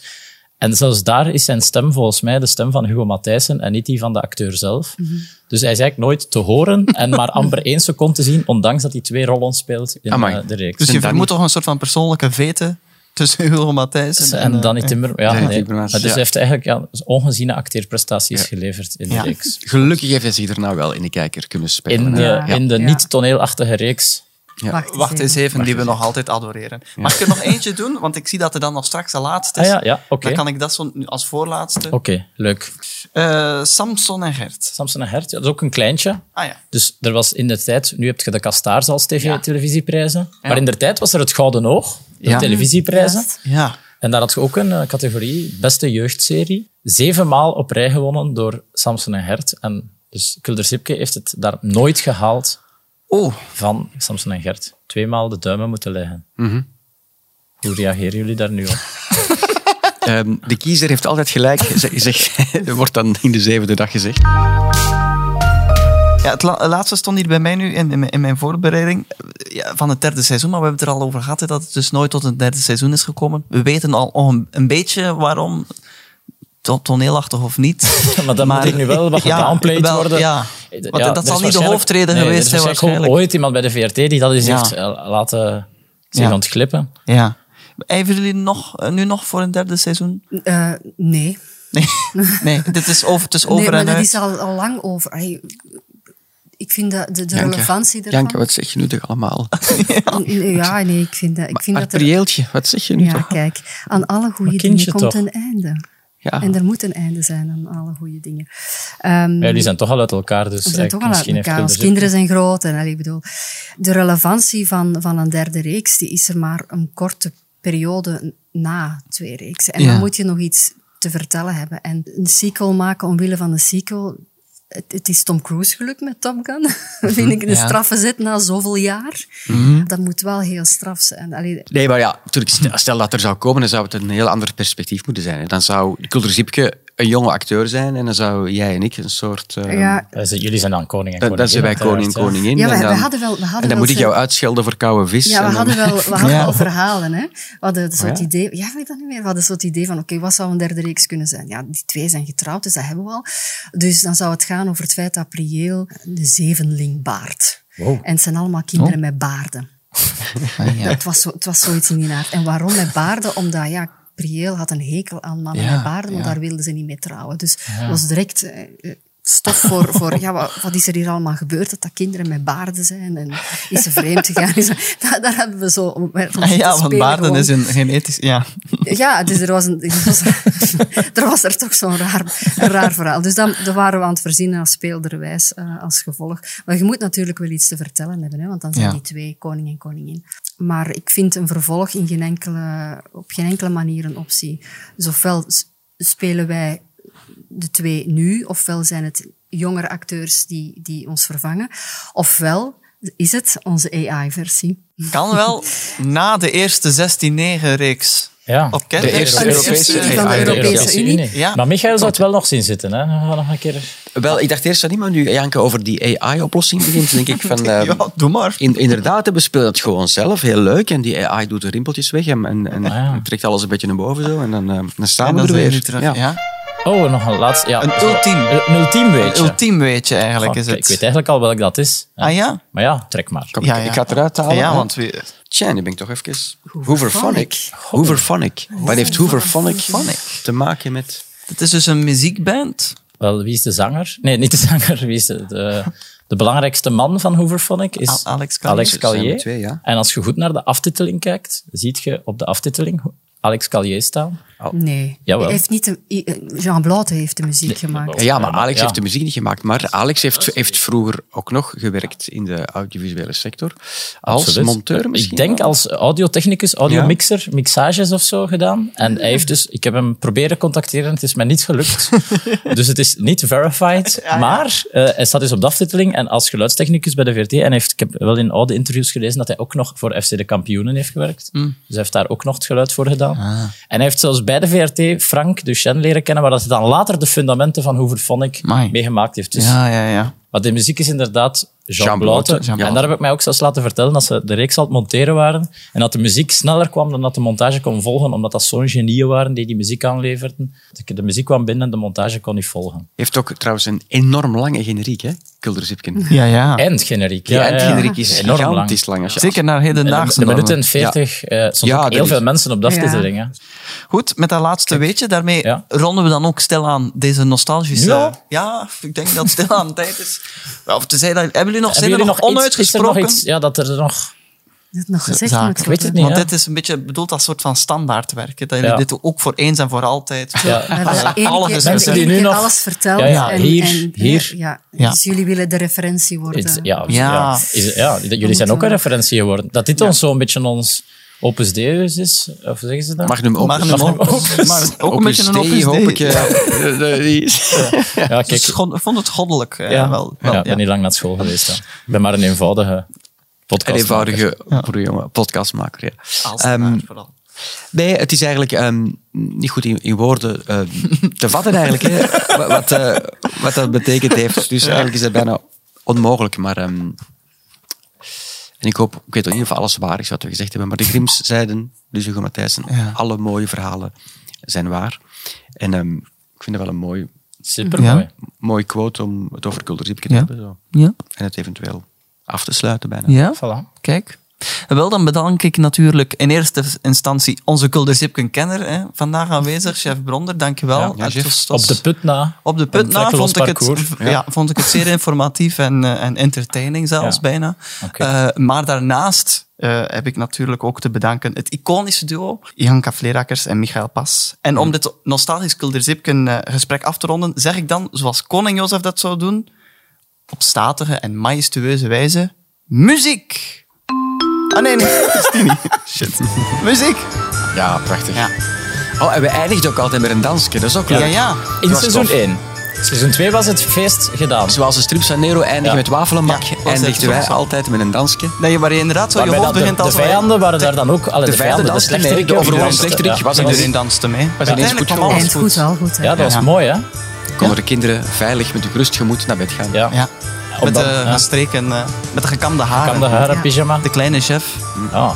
En zelfs daar is zijn stem volgens mij de stem van Hugo Matthijssen en niet die van de acteur zelf. Dus hij is eigenlijk nooit te horen en maar amper één seconde te zien, ondanks dat hij twee rollen speelt in Amai. eh, de reeks. Dus je vermoedt toch een soort van persoonlijke vete tussen Hugo Matthijs en, en eh, Danny Timmer, ja, Danny nee. Dus ja. hij heeft eigenlijk ja, ongeziene acteerprestaties geleverd in de Ja. reeks. Gelukkig heeft hij zich er nou wel in de kijker kunnen spelen. In de, in de Ja. niet-toneelachtige reeks. Wacht, Wacht eens even, die we eens nog altijd adoreren. Mag ik er nog eentje doen? Want ik zie dat er dan nog straks de laatste Ah is. ja, ja oké. Dan kan ik dat zo nu als voorlaatste. Oké, leuk. Eh, Samson en Gert. Samson en Gert, ja, dat is ook een kleintje. Ah ja. Dus er was in de tijd, nu heb je de Kastaars als Ja. tv-televisieprijzen. Maar in de tijd was er het Gouden Oog, de Ja. televisieprijzen. Ja. En daar had je ook een eh, categorie, beste jeugdserie. Zevenmaal op rij gewonnen door Samson en Gert. En dus Kuldersipke heeft het daar nooit gehaald Oh, van Samson en Gert. Tweemaal de duimen moeten leggen. Hoe reageren jullie daar nu op? [LAUGHS] Ehm, de kiezer heeft altijd gelijk. Zeg, zeg, er wordt dan in de zevende dag gezegd. Ja, het la- laatste stond hier bij mij nu in, in, mijn- in mijn voorbereiding ja, van het derde seizoen, maar we hebben het er al over gehad, hè, dat het dus nooit tot een derde seizoen is gekomen. We weten al een, een beetje waarom, toneelachtig of niet. [LAUGHS] Maar dat moet hier nu wel wat Ja, wel, worden. Ja, Ja, Want dat is zal niet de hoofdreden nee, geweest zijn waarschijnlijk ooit iemand bij de VRT die dat eens Ja. heeft eh, laten zich Ja. ontglippen. ja. Ijveren jullie nog, eh, nu nog voor een derde seizoen? Eh, nee. Nee, [LAUGHS] nee dit is over, het is over nee, maar en dat uit. is al, al lang over. Ay, ik vind dat de, de Janke, relevantie ervan... Janke, wat zeg je nu toch allemaal? [LAUGHS] Ja, nee, ik vind dat... Ik vind maar dat er, prieeltje, wat zeg je nu ja, toch? kijk, aan alle goede Maar dingen komt toch? een einde. Ja. En er moet een einde zijn aan alle goede dingen. Ehm, Maar jullie zijn toch al uit elkaar, dus zijn toch al uit misschien heeft elkaar. Onze kinderen zijn groot. En, allee, ik bedoel, de relevantie van, van een derde reeks die is er maar een korte periode na twee reeksen. En Ja. dan moet je nog iets te vertellen hebben. En een sequel maken omwille van een sequel... Het, het is Tom Cruise gelukt met Top Gun. [LAUGHS] Vind ik een Ja. straffe zet na zoveel jaar. Dat moet wel heel straf zijn. Allee, Nee, maar ja, natuurlijk, stel, dat er zou komen, dan zou het een heel ander perspectief moeten zijn. Dan zou Kulder Zipke een jonge acteur zijn en dan zou jij en ik een soort... eh, ja, Eh, Jullie zijn dan koning en koningin. dan zijn wij koning en koningin. Ja, en we- we dan, hadden wel- we hadden en dan wel moet ik jou uitschelden voor koude vis. Ja, en we dan- hadden wel, we hadden Ja. wel verhalen. Hè. We hadden het ja? idee... Ja, ik weet dat niet meer. We hadden zo het idee van, oké, wat zou een derde reeks kunnen zijn? Ja, die twee zijn getrouwd, dus dat hebben we al. Dus dan zou het gaan over het feit dat Prieel de zevenling baart. En het zijn allemaal kinderen met baarden. [LAUGHS] Ah, ja. Het, was zo, het was zoiets in die aard. En waarom met baarden? Omdat, ja, Prieel had een hekel aan mannen Ja, met baarden, want ja. daar wilden ze niet mee trouwen. Dus was direct... Stof voor, voor ja, wat, wat is er hier allemaal gebeurd? Dat dat kinderen met baarden zijn en is ze vreemd gegaan? Is, daar, daar hebben we zo om Ah, ja, want baarden gewoon. is een genetisch... Ja. Ja, dus er was, een, er was, er was er toch zo'n raar, een raar verhaal. Dus dan, dan waren we aan het verzinnen als speelderwijs eh, als gevolg. Maar je moet natuurlijk wel iets te vertellen hebben, hè, want dan zijn Ja. die twee koning en koningin. Maar ik vind een vervolg in geen enkele, op geen enkele manier een optie. Dus ofwel spelen wij de twee nu, ofwel zijn het jongere acteurs die, die ons vervangen, ofwel is het onze AI-versie. Kan wel na de eerste 16-9-reeks. Ja. Op De eerste De Europese... versie van de Ah, ja, Europese Unie. Ja. Maar Michael zou het wel nog zien zitten. Hè? Nog een keer... Wel, ik dacht eerst van niet, maar nu Janke over die AI-oplossing begint, denk ik van... [LAUGHS] Ja, doe maar. in, inderdaad, we spelen het gewoon zelf, heel leuk. En die AI doet de rimpeltjes weg en, en, en Ah, ja. trekt alles een beetje naar boven zo. En dan, eh, dan staan En we er weer. we terug. Ja. Ja. Oh, nog een laatste... Ja. Een ultiem. Een ultiem weet je. Ultiem weet je eigenlijk, Oh, is het. Ik weet eigenlijk al welk dat is. Ah ja? Maar ja, trek maar. Kom, Ja, ik, ja. ik ga het eruit halen. Ja, hè. want we, Tja, nu ben ik toch even... Hooverphonic. Hooverphonic. Wat heeft Hooverphonic te maken met... het is dus een muziekband. Wel, wie is de zanger? Nee, niet de [LAUGHS] zanger. Wie is de, de, de belangrijkste man van Hooverphonic? Is Al- Alex Callier. Alex Callier. twee, ja. En als je goed naar de aftiteling kijkt, ziet je op de aftiteling Alex Callier staan. Nee. Jawel. Hij heeft niet de, Jean Blaute heeft de muziek gemaakt. Ja, maar Alex ja. heeft de muziek niet gemaakt. Maar Alex heeft, heeft vroeger ook nog gewerkt in de audiovisuele sector. Als Absoluut. monteur misschien? Ik denk wel? als audiotechnicus, audiomixer, mixages of zo gedaan. En hij heeft dus, ik heb hem proberen contacteren, het is mij niet gelukt. [LAUGHS] dus het is niet verified. Maar eh, hij staat dus op de aftiteling en als geluidstechnicus bij de VRT. En heeft, ik heb wel in oude interviews gelezen dat hij ook nog voor FC de Kampioenen heeft gewerkt. Dus hij heeft daar ook nog het geluid voor gedaan. En hij heeft zelfs bij de VRT Frank Duchesne leren kennen, waar dat hij dan later de fundamenten van Hooverphonic Amai. meegemaakt heeft. Dus Ja, ja, ja. Maar de muziek is inderdaad Jean, Jean En daar heb ik mij ook zelfs laten vertellen dat ze de reeks al het monteren waren. En dat de muziek sneller kwam dan dat de montage kon volgen, omdat dat zo'n genieën waren die die muziek aanleverden. De, de muziek kwam binnen en de montage kon niet volgen. Heeft ook trouwens een enorm lange generiek, hè? Kulder Zipken. Ja, ja. Eindgeneriek. Ja, Ja, en het ja, generiek is enorm lang. gigantisch lang. Als Zeker naar hedendaagse De dan. minuut en 40, eh soms Ja, ook dat heel is- veel mensen op de aftiteling. hè. Goed, met dat laatste weetje, daarmee Ja. ronden we dan ook stilaan deze nostalgische... Ja. Ja, ik denk dat het stilaan tijd is. Of te zeggen, hebben jullie nog, Hebben er nog, nog iets, is er onuitgesproken nog iets? Ja, dat er nog... Dat nog gezegd zaken? moet Ik weet het niet. Want ja. dit is een beetje bedoeld als soort van standaardwerk. hè, Dat jullie Ja. dit ook voor eens en voor altijd... Ja. We hebben één keer, Alles mensen die nu nog- alles verteld. Ja, ja, en, hier, en, hier. Ja, Ja. Dus jullie willen de referentie worden. Ja, Ja. ja. Is, ja, jullie zijn ook een referentie geworden. Dat dit ons zo'n beetje ons Opus Deus is, of zeggen ze dat? Magnum opus. Magnum opus. Maar ook een beetje een Dei, opus hoop Dei. ik. eh, ja, [LAUGHS] kijk, Dus god- ik vond het goddelijk. eh, ja, wel, ja, wel, ik ben niet lang naar school geweest. hè. Ik ben maar een eenvoudige Een podcast. eenvoudige jonge podcastmaker. Ja. Als Ehm, vooral. Nee, het is eigenlijk ehm, niet goed in, in woorden eh, te vatten eigenlijk. Hè, wat, eh, wat dat betekend heeft. Dus eigenlijk is het bijna onmogelijk. Maar, ehm, en ik hoop, ik weet in ieder geval alles waar is wat we gezegd hebben. Maar de Grims zeiden, dus Hugo Matthijssen, Ja. alle mooie verhalen zijn waar. En ehm, ik vind het wel een mooi, Supermooi. Ja. mooi quote om het over Kulderziepje te Ja. hebben. Zo. Ja. En het eventueel af te sluiten bijna. Ja, Voilà. kijk. Wel, dan bedank ik natuurlijk in eerste instantie onze Kulderzipken-kenner, hè, vandaag aanwezig, chef Bronder, dankjewel. Ja, chef. was- Op de put na. Op de put Een na vlekkeloos vond ik, het, ja. vond ik het zeer informatief en, eh, en entertaining zelfs Ja. bijna. Eh, maar daarnaast eh, heb ik natuurlijk ook te bedanken het iconische duo Janka Vlerakers en Michael Pas. En om dit nostalgisch Kulderzipken gesprek af te ronden, zeg ik dan, zoals koning Jozef dat zou doen, op statige en majestueuze wijze, muziek! Ah nee, nee, dat [LAUGHS] is die niet. Shit. Muziek! Ja, prachtig. Ja. Oh, en we eindigden ook altijd met een dansje. Dat is ook leuk. Ja, ja. In seizoen tof. 1. Seizoen 2 was het feest gedaan. Zoals de strips van Nero eindigen Ja. met wafelenmak, Ja, eindigden wij zo. altijd met een dansje. Dat je, waar je inderdaad zo je hoofd de, begint als de vijanden waren daar dan ook... Alle, de, vijanden vijanden, de slechterikken. de dansten. slechterik was de Iedereen danste mee. Was Ja. ineens Uiteindelijk goed kwam alles Eind goed, wel goed. Hè? Ja, dat was Ja. mooi, hè? Konden de kinderen veilig met een gerust gemoed naar bed gaan. Ja. Ja. Met de ja. gestreken, eh, met de gekamde haren. Kan de haren, Ja. pyjama. De kleine chef. Ah,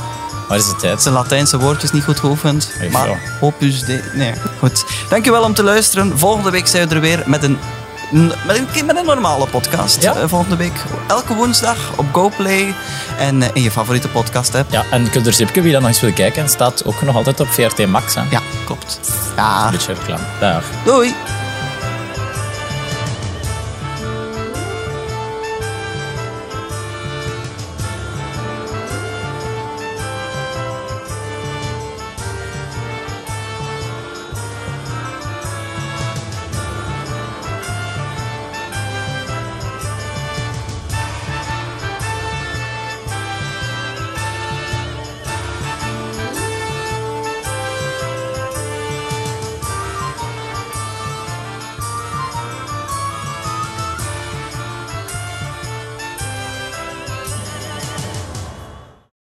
waar is de tijd? Zijn Latijnse woordjes niet goed geoefend. Maar opus de... Nee, goed. Dankjewel om te luisteren. Volgende week zijn we er weer met een, met een, met een normale podcast. Ja. Eh, volgende week elke woensdag op GoPlay en eh, in je favoriete podcast app. Ja, en Kulderzipke, wie dat nog eens wil kijken, staat ook nog altijd op VRT Max. Hè? Ja, klopt. Ja, Een beetje reclame. Dag. doei.